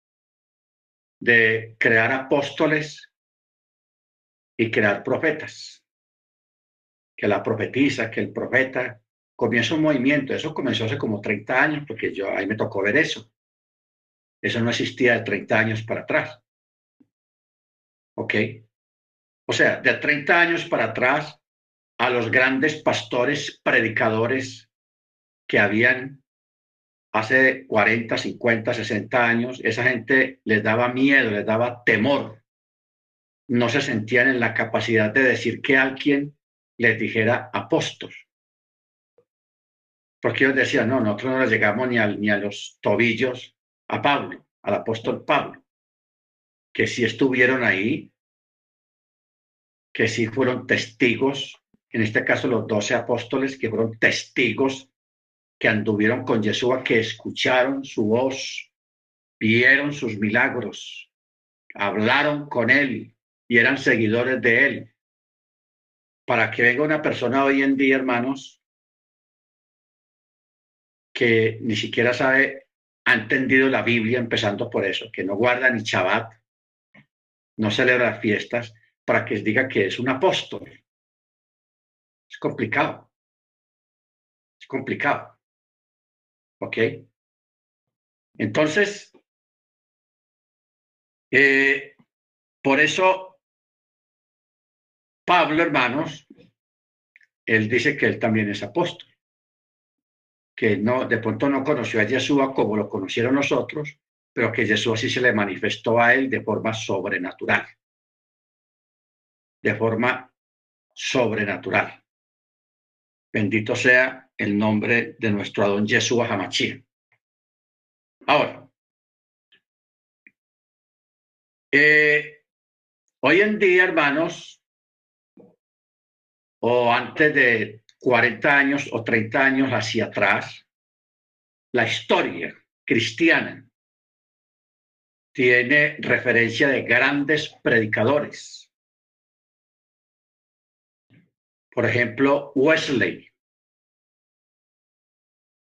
de crear apóstoles y crear profetas. Que la profetiza, que el profeta comienza un movimiento. Eso comenzó hace como 30 años, porque yo ahí me tocó ver eso. Eso no existía de 30 años para atrás. ¿Ok? O sea, de 30 años para atrás, a los grandes pastores, predicadores que habían hace 40, 50, 60 años, esa gente les daba miedo, les daba temor no se sentían en la capacidad de decir que alguien les dijera apóstol. Porque ellos decían, no, nosotros no llegamos ni, ni a los tobillos a Pablo, al apóstol Pablo, que sí estuvieron ahí, que sí fueron testigos, en este caso los doce apóstoles, que fueron testigos que anduvieron con Yeshua, que escucharon su voz, vieron sus milagros, hablaron con él, y eran seguidores de él. Para que venga una persona hoy en día, hermanos, que ni siquiera sabe, ha entendido la Biblia, empezando por eso, que no guarda ni Shabbat, no celebra fiestas, para que diga que es un apóstol. Es complicado. Es complicado. ¿Ok? Entonces, eh, por eso Pablo, hermanos, él dice que él también es apóstol, que no, de pronto no conoció a Yeshua como lo conocieron nosotros, pero que Jesús sí se le manifestó a él de forma sobrenatural, de forma sobrenatural. Bendito sea el nombre de nuestro Adón Yeshua Hamachí. Ahora, eh, hoy en día, hermanos, o antes de 40 años o 30 años hacia atrás, la historia cristiana tiene referencia de grandes predicadores. Por ejemplo, Wesley,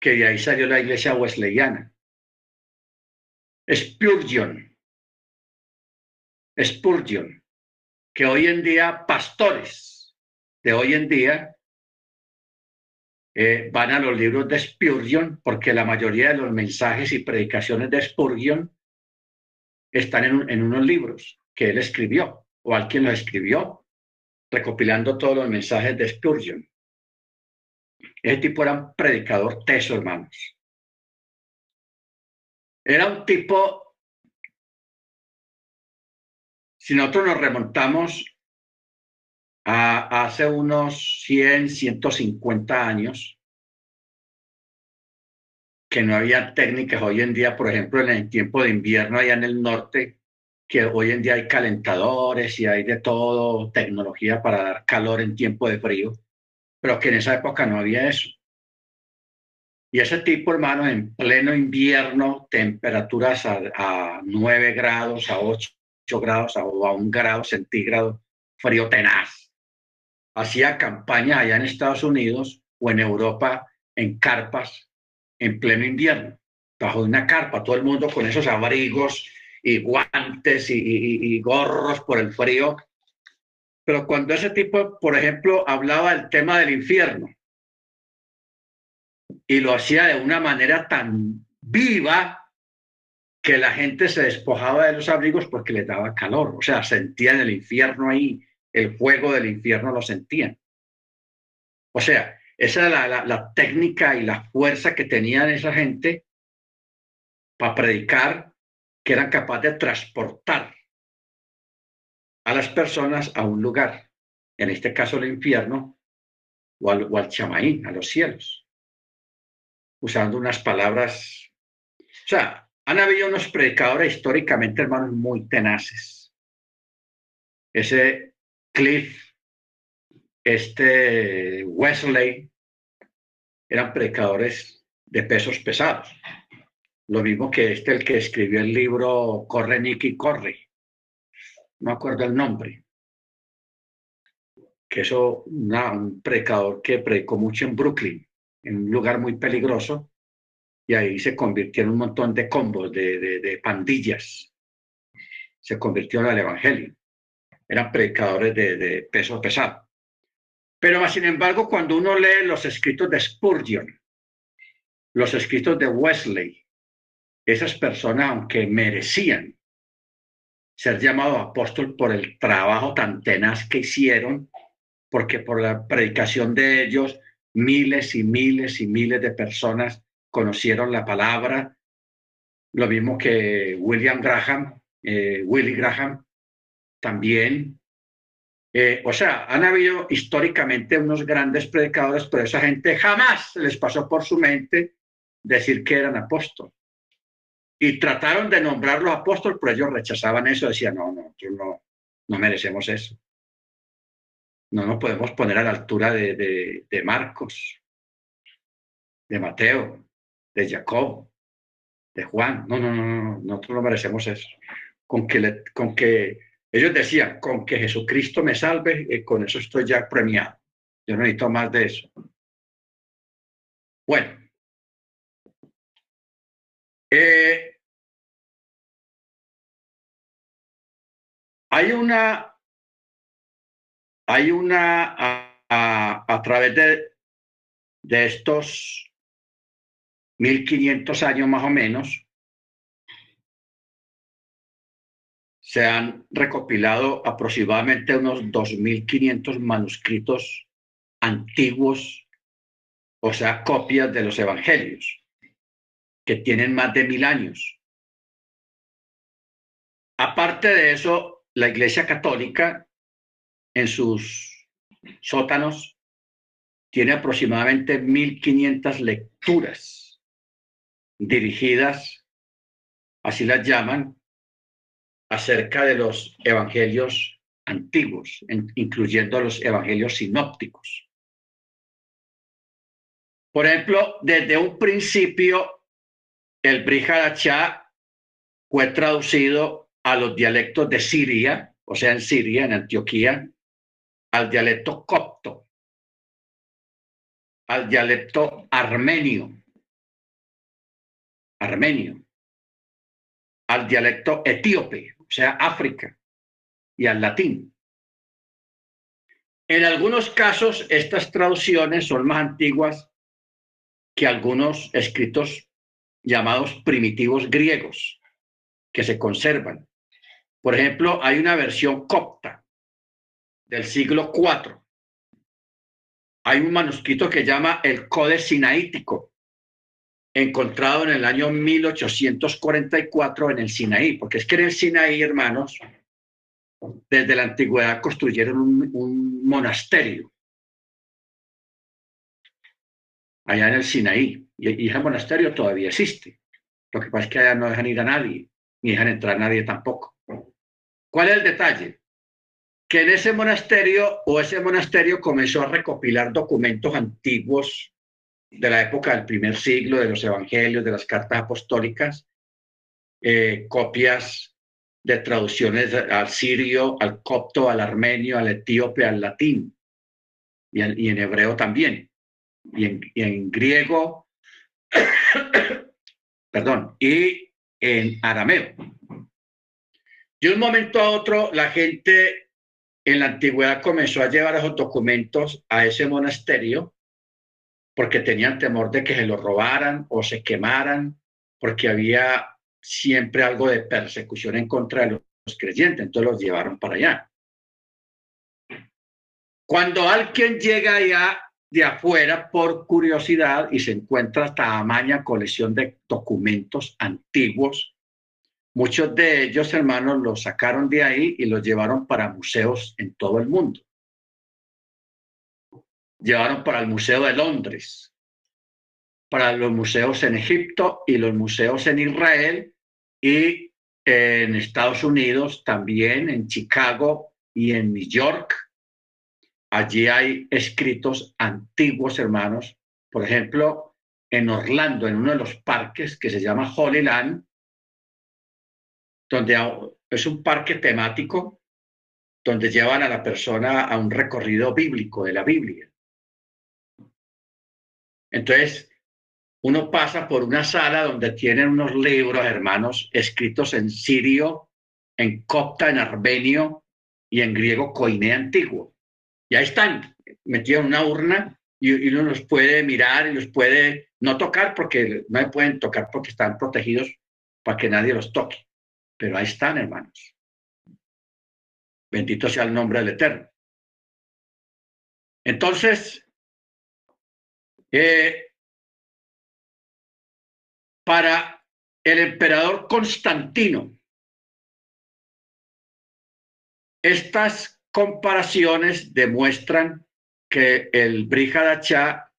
que de ahí salió la iglesia wesleyana. Spurgeon, Spurgeon, que hoy en día pastores de hoy en día eh, van a los libros de Spurgeon, porque la mayoría de los mensajes y predicaciones de Spurgeon están en, en unos libros que él escribió o alguien los escribió, recopilando todos los mensajes de Spurgeon. Ese tipo era un predicador teso, hermanos. Era un tipo, si nosotros nos remontamos a, hace unos 100, 150 años, que no había técnicas hoy en día, por ejemplo, en el tiempo de invierno allá en el norte, que hoy en día hay calentadores y hay de todo, tecnología para dar calor en tiempo de frío, pero que en esa época no había eso. Y ese tipo, hermano, en pleno invierno, temperaturas a, 9 grados, a 8, grados, a, a 1 grado centígrado, frío tenaz. Hacía campaña allá en Estados Unidos o en Europa en carpas en pleno invierno, bajo una carpa, todo el mundo con esos abrigos y guantes y, gorros por el frío. Pero cuando ese tipo, por ejemplo, hablaba del tema del infierno y lo hacía de una manera tan viva que la gente se despojaba de los abrigos porque le daba calor, o sea, sentían el infierno ahí, el fuego del infierno lo sentían. O sea, esa era la, la técnica y la fuerza que tenían esa gente para predicar que eran capaces de transportar a las personas a un lugar, en este caso el infierno o al, o chamaín, a los cielos, usando unas palabras. O sea, han habido unos predicadores históricamente, hermanos, muy tenaces. Ese Cliff, este Wesley, eran predicadores de pesos pesados. Lo mismo que este, el que escribió el libro Corre, Nicky, Corre. No acuerdo el nombre. Que eso, un predicador que predicó mucho en Brooklyn, en un lugar muy peligroso, y ahí se convirtió en un montón de combos, de, pandillas. Se convirtió en el Evangelio. Eran predicadores de, de peso pesado. Pero, sin embargo, cuando uno lee los escritos de Spurgeon, los escritos de Wesley, esas personas, aunque merecían ser llamados apóstol por el trabajo tan tenaz que hicieron, porque por la predicación de ellos miles y miles y miles de personas conocieron la palabra, lo mismo que William Graham, eh, Willie Graham, también. Eh, o sea, han habido históricamente unos grandes predicadores, pero esa gente jamás les pasó por su mente decir que eran apóstoles y trataron de nombrar los apóstoles, pero ellos rechazaban eso, decían, no, no, no, no merecemos eso. No nos podemos poner a la altura de, Marcos, de Mateo, de Jacob, de Juan. No, no, no, no, nosotros no merecemos eso. Con que, con que ellos decían, con que Jesucristo me salve, eh, con eso estoy ya premiado. Yo no necesito más de eso. Bueno, eh, hay una, hay una, a, través de, de estos 1500 años más o menos, se han recopilado aproximadamente unos 2500 manuscritos antiguos, o sea, copias de los evangelios que tienen más de mil años. Aparte de eso, la Iglesia Católica en sus sótanos tiene aproximadamente 1.500 lecturas dirigidas, así las llaman, acerca de los evangelios antiguos, incluyendo los evangelios sinópticos. Por ejemplo, desde un principio el Brihadachá fue traducido a los dialectos de Siria, o sea, en Siria, en Antioquía, al dialecto copto, al dialecto armenio, armenio, al dialecto etíope, o sea, África, y al latín. En algunos casos, estas traducciones son más antiguas que algunos escritos llamados primitivos griegos que se conservan. Por ejemplo, hay una versión copta del siglo IV hay un manuscrito que llama el Códice Sinaítico, encontrado en el año 1844 en el Sinaí, porque es que en el Sinaí, hermanos, desde la antigüedad construyeron un, monasterio allá en el Sinaí, y, ese monasterio todavía existe. Lo que pasa es que allá no dejan ir a nadie, ni dejan entrar a nadie tampoco. ¿Cuál es el detalle? Que en ese monasterio o ese monasterio comenzó a recopilar documentos antiguos de la época del primer siglo, de los evangelios, de las cartas apostólicas, eh, copias de traducciones al sirio, al copto, al armenio, al etíope, al latín y, en hebreo también, y en, griego, perdón, y en arameo. De un momento a otro, la gente en la antigüedad comenzó a llevar esos documentos a ese monasterio porque tenían temor de que se los robaran o se quemaran, porque había siempre algo de persecución en contra de los creyentes, entonces los llevaron para allá. Cuando alguien llega allá de afuera por curiosidad y se encuentra tamaña colección de documentos antiguos, muchos de ellos, hermanos, los sacaron de ahí y los llevaron para museos en todo el mundo llevaron para el Museo de Londres, para los museos en Egipto y los museos en Israel y en Estados Unidos, también en Chicago y en New York. Allí hay escritos antiguos, hermanos. Por ejemplo, en Orlando, en uno de los parques que se llama Holy Land, donde es un parque temático donde llevan a la persona a un recorrido bíblico de la Biblia. Entonces, uno pasa por una sala donde tienen unos libros, hermanos, escritos en sirio, en copta, en armenio y en griego coine antiguo. Y ahí están, metidos en una urna y, uno los puede mirar y los puede no tocar porque no pueden tocar porque están protegidos para que nadie los toque. Pero ahí están, hermanos. Bendito sea el nombre del Eterno. Entonces, eh, para el emperador Constantino, estas comparaciones demuestran que el Brihadachá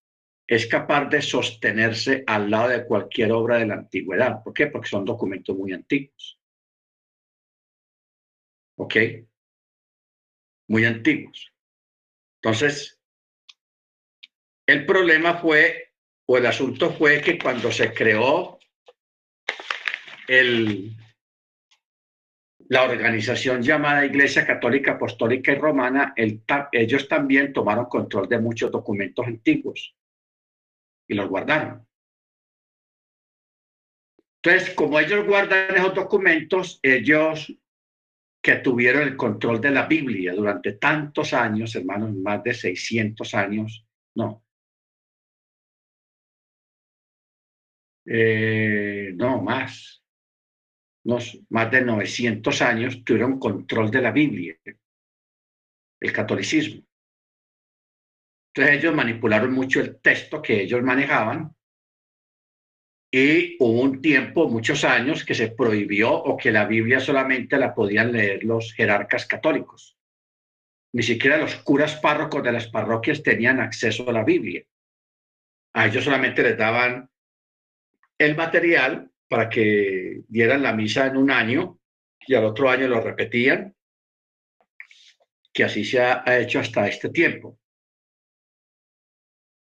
es capaz de sostenerse al lado de cualquier obra de la antigüedad. ¿Por qué? Porque son documentos muy antiguos. ¿Ok? Muy antiguos. Entonces, el problema fue, o el asunto fue que cuando se creó el, la organización llamada Iglesia Católica Apostólica y Romana, ellos también tomaron control de muchos documentos antiguos y los guardaron. Entonces, como ellos guardan esos documentos, ellos que tuvieron el control de la Biblia durante tantos años, hermanos, más de 600 años, no, Eh, no más, más de 900 años tuvieron control de la Biblia, el catolicismo. Entonces ellos manipularon mucho el texto que ellos manejaban y hubo un tiempo, muchos años, que se prohibió o que la Biblia solamente la podían leer los jerarcas católicos. Ni siquiera los curas párrocos de las parroquias tenían acceso a la Biblia. A ellos solamente les daban el material para que dieran la misa en un año y al otro año lo repetían, que así se ha hecho hasta este tiempo.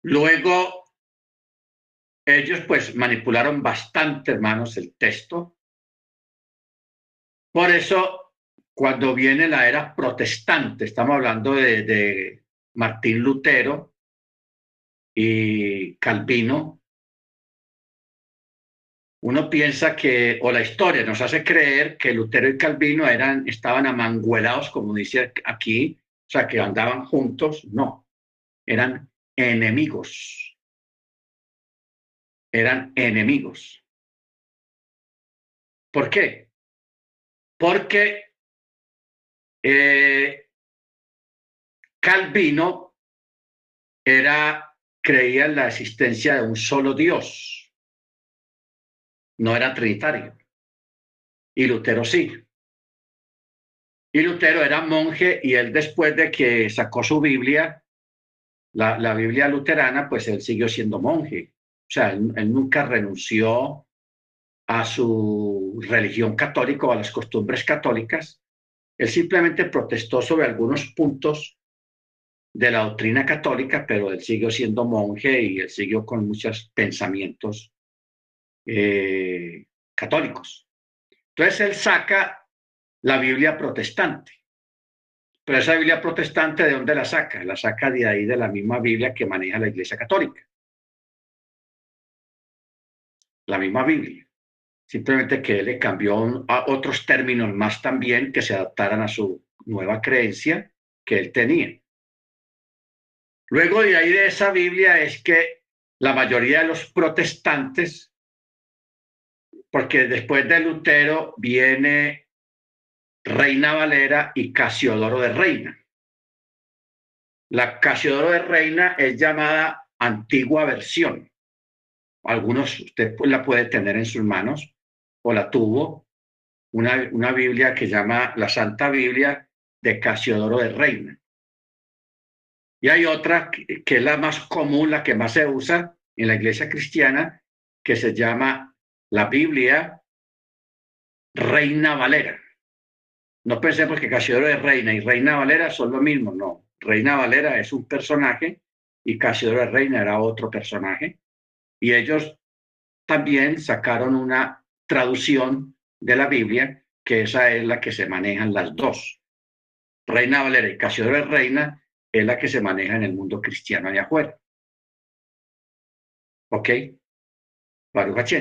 Luego, ellos pues manipularon bastante, hermanos, el texto. Por eso, cuando viene la era protestante, estamos hablando de, de Martín Lutero y Calvino, uno piensa que, o la historia nos hace creer que Lutero y Calvino eran, estaban amanguelados, como dice aquí, o sea, que andaban juntos. No, eran enemigos. Eran enemigos. ¿Por qué? Porque eh, Calvino era, creía en la existencia de un solo Dios. No era trinitario. Y Lutero sí. Y Lutero era monje y él después de que sacó su Biblia, la, la Biblia luterana, pues él siguió siendo monje. O sea, él, él nunca renunció a su religión católica o a las costumbres católicas. Él simplemente protestó sobre algunos puntos de la doctrina católica, pero él siguió siendo monje y él siguió con muchos pensamientos eh, católicos. Entonces él saca la Biblia protestante. Pero esa Biblia protestante, ¿de dónde la saca? La saca de ahí, de la misma Biblia que maneja la Iglesia Católica. La misma Biblia. Simplemente que él le cambió a otros términos más también que se adaptaran a su nueva creencia que él tenía. Luego de ahí de esa Biblia es que la mayoría de los protestantes, porque después de Lutero viene Reina Valera y Casiodoro de Reina. La Casiodoro de Reina es llamada antigua versión. Algunos usted la puede tener en sus manos o la tuvo. Una, una Biblia que llama la Santa Biblia de Casiodoro de Reina. Y hay otra que es la más común, la que más se usa en la iglesia cristiana, que se llama la Biblia Reina Valera. No pensemos que Casiodoro es reina y Reina Valera son lo mismo, no. Reina Valera es un personaje y Casiodoro de Reina era otro personaje. Y ellos también sacaron una traducción de la Biblia, que esa es la que se manejan las dos. Reina Valera y Casiodoro de Reina es la que se maneja en el mundo cristiano allá afuera. ¿Ok? Baruch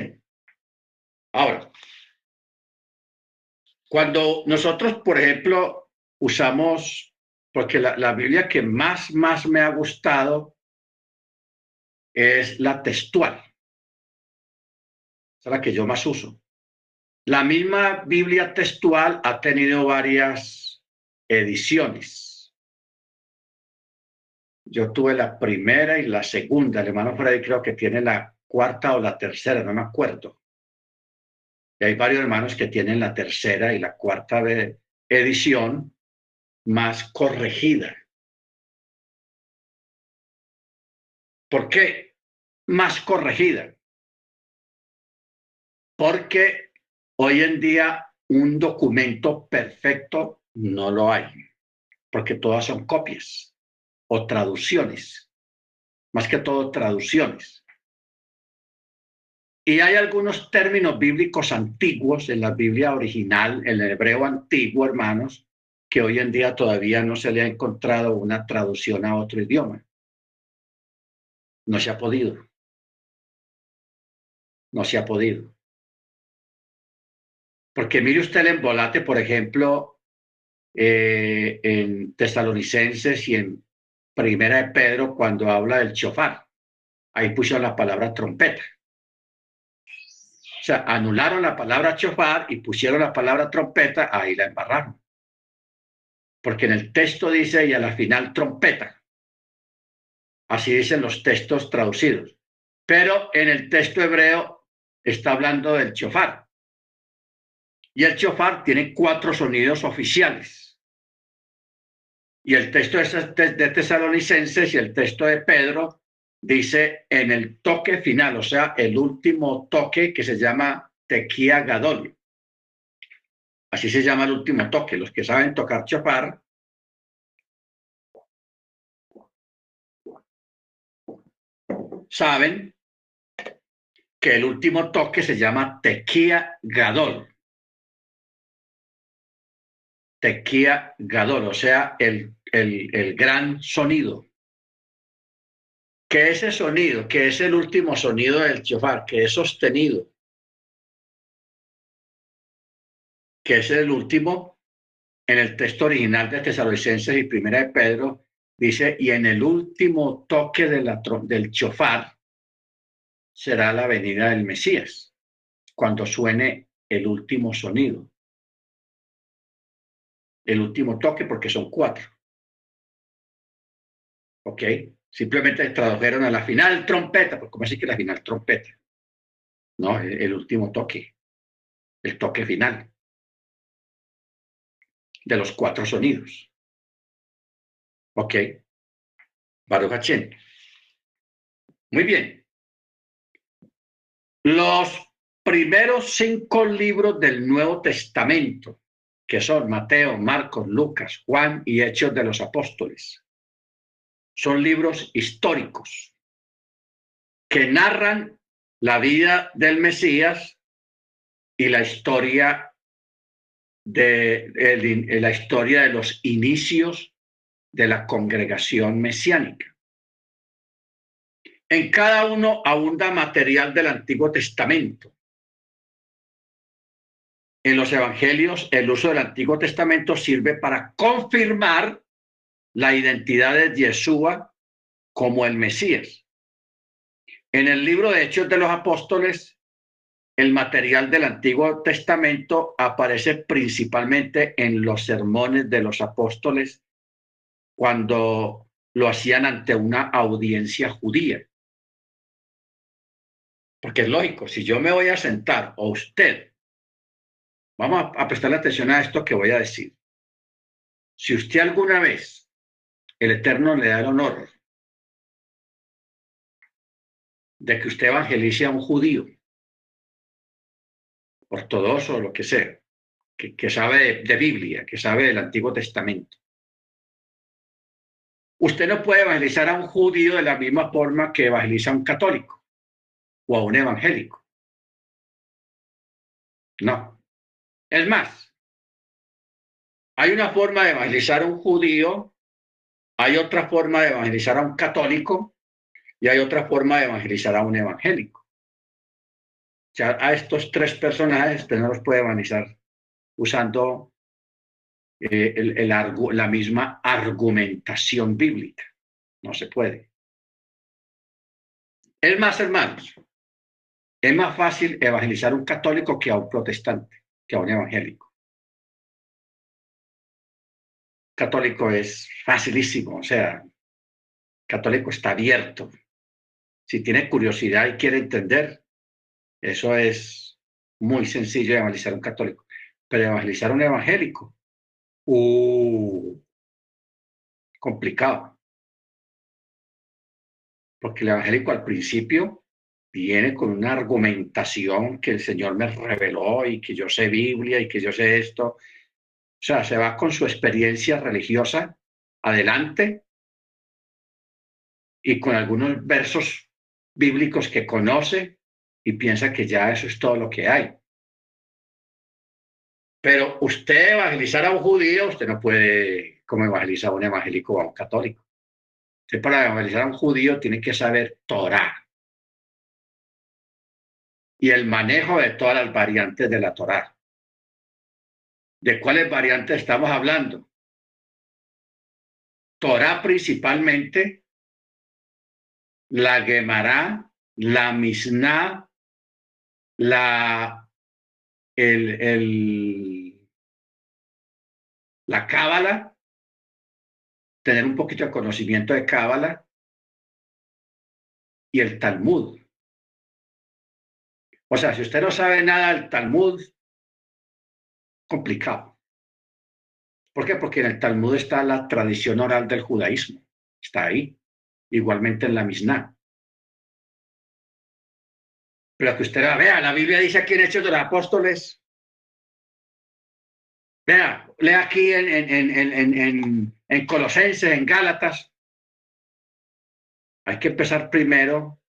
Ahora, cuando nosotros, por ejemplo, usamos, porque la, Biblia que más, más me ha gustado es la textual. Es la que yo más uso. La misma Biblia textual ha tenido varias ediciones yo tuve la primera y la segunda. El hermano Freddy creo que tiene la cuarta o la tercera, no me acuerdo. Y hay varios hermanos que tienen la tercera y la cuarta edición más corregida. ¿Por qué más corregida? Porque hoy en día un documento perfecto no lo hay, porque todas son copias o traducciones, más que todo traducciones. Y hay algunos términos bíblicos antiguos en la Biblia original, en el hebreo antiguo, hermanos, que hoy en día todavía no se le ha encontrado una traducción a otro idioma. No se ha podido. No se ha podido. Porque mire usted el embolate, por ejemplo, eh, en Tesalonicenses y en primera de Pedro cuando habla del chofar. Ahí puso la palabra trompeta. Sea, anularon la palabra chofar y pusieron la palabra trompeta, ahí la embarraron. Porque en el texto dice y a la final trompeta. Así dicen los textos traducidos. Pero en el texto hebreo está hablando del chofar. Y el chofar tiene cuatro sonidos oficiales y el texto de Tesalonicenses y el texto de Pedro dice en el toque final, o sea, el último toque que se llama tequía gadol. Así se llama el último toque. Los que saben tocar chopar saben que el último toque se llama tequía gadol. Tequía gadol, o sea, el el, gran sonido. Que ese sonido, que es el último sonido del chofar, que es sostenido, que es el último, en el texto original de Tesalonicenses y Primera de Pedro, dice, y en el último toque de la, del chofar será la venida del Mesías, cuando suene el último sonido. El último toque, porque son cuatro. ¿Ok? Simplemente tradujeron a la final trompeta, pues ¿cómo así que la final trompeta? No, el, último toque, el toque final de los cuatro sonidos. Ok. Baruch Muy bien. Los primeros cinco libros del Nuevo Testamento, que son Mateo, Marcos, Lucas, Juan y Hechos de los Apóstoles, son libros históricos que narran la vida del Mesías y la historia de, la historia de los inicios de la congregación mesiánica. En cada uno abunda material del Antiguo Testamento. En los evangelios, el uso del Antiguo Testamento sirve para confirmar la identidad de Yeshua como el Mesías. En el libro de Hechos de los Apóstoles, el material del Antiguo Testamento aparece principalmente en los sermones de los apóstoles cuando lo hacían ante una audiencia judía. Porque es lógico, si yo me voy a sentar o usted, vamos a, prestarle atención a esto que voy a decir. Si usted alguna vez, el Eterno le da el honor de que usted evangelice a un judío, ortodoxo o lo que sea, que, sabe de Biblia, que sabe del Antiguo Testamento, Usted no puede evangelizar a un judío de la misma forma que evangeliza a un católico o a un evangélico. No. Es más, hay una forma de evangelizar a un judío, hay otra forma de evangelizar a un católico y hay otra forma de evangelizar a un evangélico. O sea, a estos tres personajes usted no los puede evangelizar usando eh, el, la misma argumentación bíblica. No se puede. Es más, hermanos, es más fácil evangelizar a un católico que a un protestante, que a un evangélico. Católico es facilísimo, o sea, católico está abierto. Si tiene curiosidad y quiere entender, eso es muy sencillo evangelizar un católico. Pero evangelizar un evangélico Uh, complicado. Porque el evangélico al principio viene con una argumentación que el Señor me reveló y que yo sé Biblia y que yo sé esto. Sea, se va con su experiencia religiosa adelante y con algunos versos bíblicos que conoce y piensa que ya eso es todo lo que hay. Pero usted evangelizar a un judío, usted no puede como evangelizar a un evangélico o a un católico. Usted para evangelizar a un judío tiene que saber Torah y el manejo de todas las variantes de la Torah. ¿De cuáles variantes estamos hablando? Torah principalmente, la Gemara, la Mishnah, la el, la cábala, tener un poquito de conocimiento de cábala y el Talmud. O sea, si usted no sabe nada del Talmud, complicado. ¿Por qué? Porque en el Talmud está la tradición oral del judaísmo. Está ahí. Igualmente en la Mishnah. Pero que usted vea, la Biblia dice aquí en Hechos de los Apóstoles. Vea, lea aquí en, en, en, Colosenses, en Gálatas. Hay que empezar primero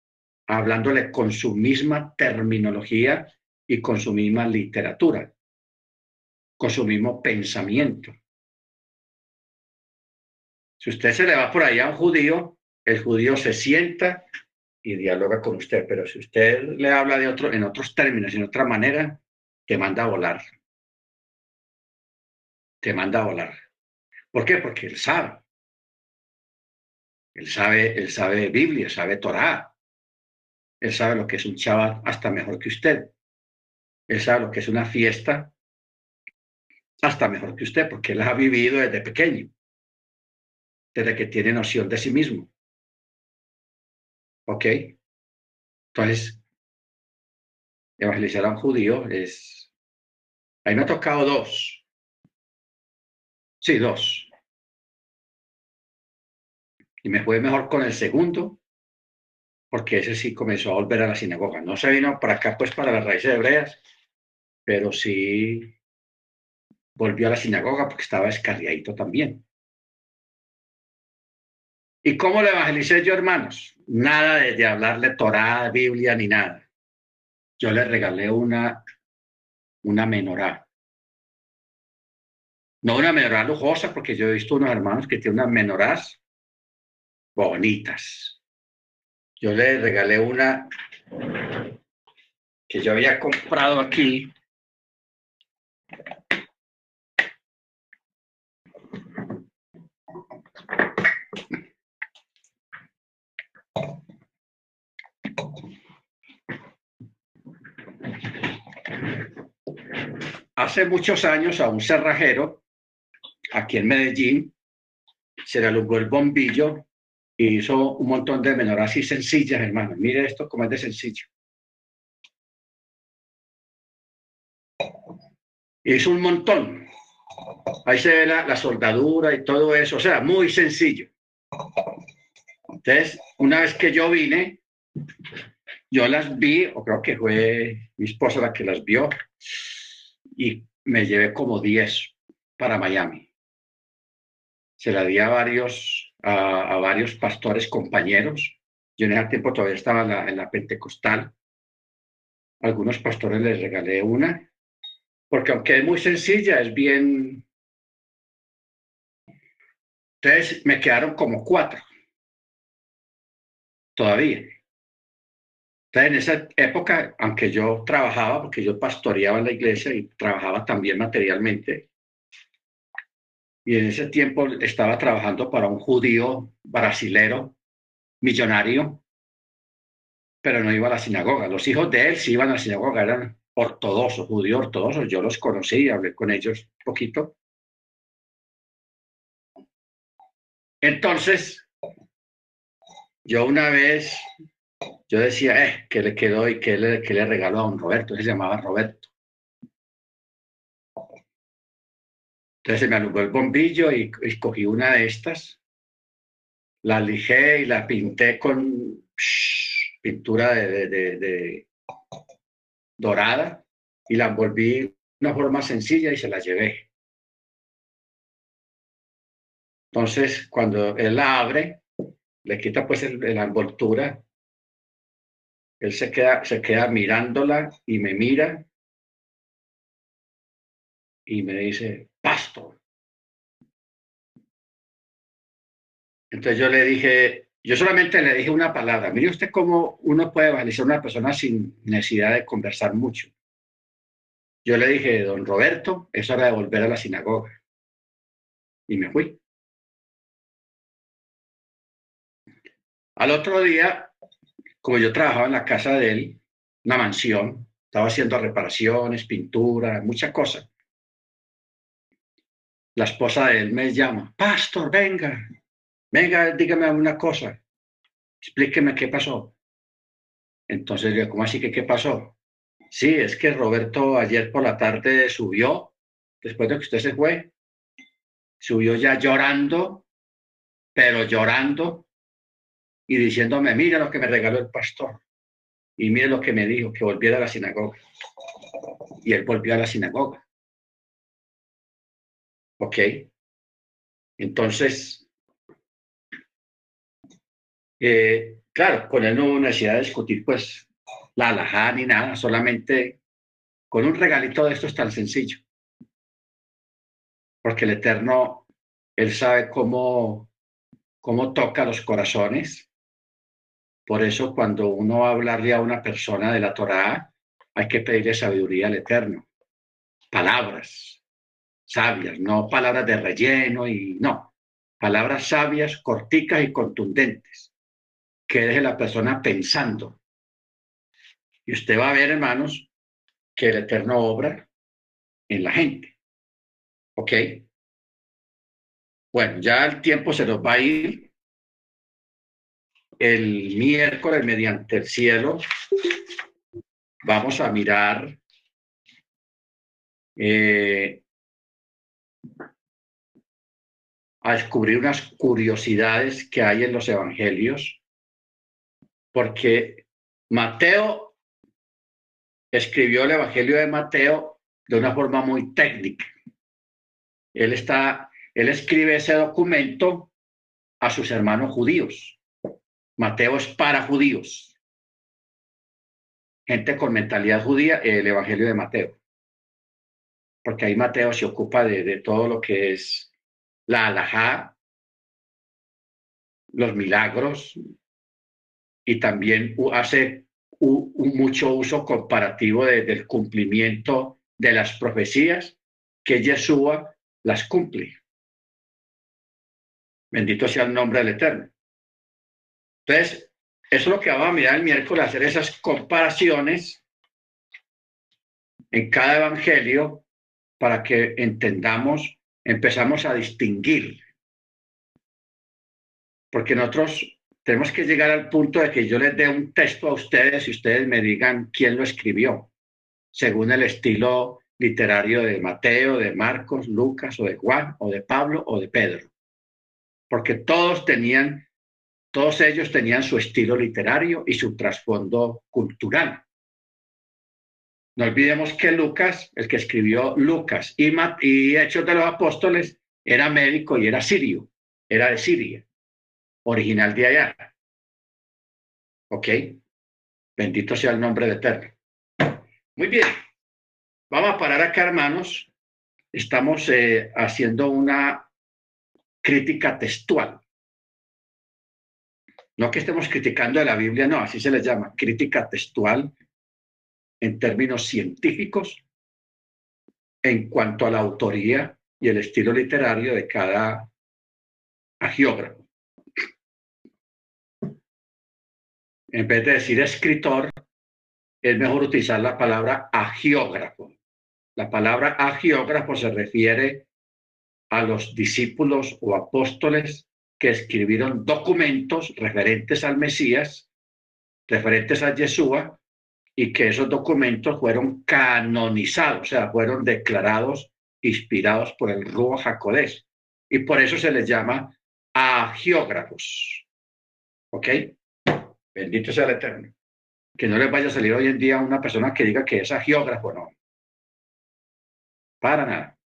hablándole con su misma terminología y con su misma literatura, con su mismo pensamiento. Si usted se le va por ahí a un judío, el judío se sienta y dialoga con usted, pero si usted le habla de otro, en otros términos, en otra manera, te manda a volar. Te manda a volar. ¿Por qué? Porque él sabe. Él sabe, él sabe Biblia, sabe Torah. Él sabe lo que es un chaval hasta mejor que usted. Él sabe lo que es una fiesta hasta mejor que usted, porque él ha vivido desde pequeño, desde que tiene noción de sí mismo ¿Ok? Entonces, evangelizar a un judío es... Ahí me ha tocado dos. Sí, dos. Y me fue mejor con el segundo, porque ese sí comenzó a volver a la sinagoga. No se vino para acá, pues, para las raíces hebreas, pero sí volvió a la sinagoga porque estaba escarriadito también. ¿Y cómo le evangelicé yo, hermanos? Nada de, hablarle Torah, Biblia, ni nada. Yo le regalé una, una menorá. No una menorá lujosa, porque yo he visto unos hermanos que tienen unas menorás bonitas. Yo le regalé una que yo había comprado aquí Hace muchos años a un cerrajero, aquí en Medellín, se le alumbró el bombillo y hizo un montón de menorás y sencillas, hermano. Mire esto como es de sencillo. Hizo un montón. Ahí se ve la, la soldadura y todo eso, o sea, muy sencillo. Entonces, una vez que yo vine, yo las vi, o creo que fue mi esposa la que las vio, y me llevé como 10 para Miami. Se la di a varios, a, varios pastores compañeros. Yo en ese tiempo todavía estaba en la, en la Pentecostal. algunos pastores les regalé una, porque aunque es muy sencilla, es bien... Entonces me quedaron como cuatro todavía. Entonces, en esa época, aunque yo trabajaba, porque yo pastoreaba en la iglesia y trabajaba también materialmente, y en ese tiempo estaba trabajando para un judío brasilero, millonario, pero no iba a la sinagoga. Los hijos de él sí iban a la sinagoga, eran ortodoxos, judíos ortodoxos. Yo los conocí, hablé con ellos un poquito. Entonces, yo una vez yo decía, eh, que le quedó y que le, que le regaló a don Roberto, él se llamaba Roberto. Entonces se me alumbró el bombillo y, escogí una de estas, la lijé y la pinté con pintura de, de, dorada y la envolví de una forma sencilla y se la llevé. Entonces, cuando él la abre, le quita pues la envoltura él se queda, se queda mirándola y me mira y me dice, pastor. Entonces yo le dije, yo solamente le dije una palabra. Mire usted cómo uno puede evangelizar a una persona sin necesidad de conversar mucho. Yo le dije, don Roberto, es hora de volver a la sinagoga. Y me fui. Al otro día como yo trabajaba en la casa de él, una mansión, estaba haciendo reparaciones, pintura, muchas cosas. La esposa de él me llama, pastor, venga, venga, dígame una cosa, explíqueme qué pasó. Entonces yo, ¿cómo así que qué pasó? Sí, es que Roberto ayer por la tarde subió, después de que usted se fue, subió ya llorando, pero llorando, y diciéndome, mira lo que me regaló el pastor y mire lo que me dijo, que volviera a la sinagoga. Y él volvió a la sinagoga. ¿Ok? Entonces, eh, claro, con él no hubo necesidad de discutir pues la alajá ni nada, solamente con un regalito de esto es tan sencillo. Porque el Eterno, Él sabe cómo, cómo toca los corazones por eso cuando uno va a hablarle a una persona de la Torá, hay que pedirle sabiduría al Eterno. Palabras sabias, no palabras de relleno y no. Palabras sabias, corticas y contundentes, que deje la persona pensando. Y usted va a ver, hermanos, que el Eterno obra en la gente. ¿Ok? Bueno, ya el tiempo se nos va a ir. El miércoles mediante el cielo vamos a mirar eh, a descubrir unas curiosidades que hay en los evangelios, porque Mateo escribió el evangelio de Mateo de una forma muy técnica. Él está, él escribe ese documento a sus hermanos judíos. Mateo es para judíos. Gente con mentalidad judía, el evangelio de Mateo. Porque ahí Mateo se ocupa de, de todo lo que es la alajá, los milagros, y también hace mucho uso comparativo del cumplimiento de las profecías que Yeshua las cumple. Bendito sea el nombre del Eterno. Entonces, eso es lo que vamos a mirar el miércoles, hacer esas comparaciones en cada evangelio para que entendamos empezamos a distinguir. Porque nosotros tenemos que llegar al punto de que yo les dé un texto a ustedes y ustedes me digan quién lo escribió, según el estilo literario de Mateo, de Marcos, Lucas o de Juan o de Pablo o de Pedro. Porque todos tenían, todos ellos tenían su estilo literario y su trasfondo cultural. No olvidemos que Lucas, el que escribió Lucas y, y Hechos de los Apóstoles, era médico y era sirio, era de Siria, original de allá. ¿Ok? Bendito sea el nombre de Eterno. Muy bien. Vamos a parar acá, hermanos. Estamos eh, haciendo una crítica textual. No que estemos criticando de la Biblia, no, así se le llama, crítica textual en términos científicos en cuanto a la autoría y el estilo literario de cada agiógrafo. En vez de decir escritor, es mejor utilizar la palabra agiógrafo. La palabra agiógrafo se refiere a los discípulos o apóstoles que escribieron documentos referentes al Mesías, referentes a Yeshua, y que esos documentos fueron canonizados, o sea, fueron declarados inspirados por el Ruach HaKodesh. Y por eso se les llama agiógrafos. ¿Ok? Bendito sea el Eterno. Que no les vaya a salir hoy en día una persona que diga que es agiógrafo, no. Para nada.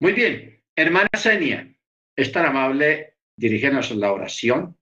Muy bien. Hermana Senia, es tan amable, dirígenos la oración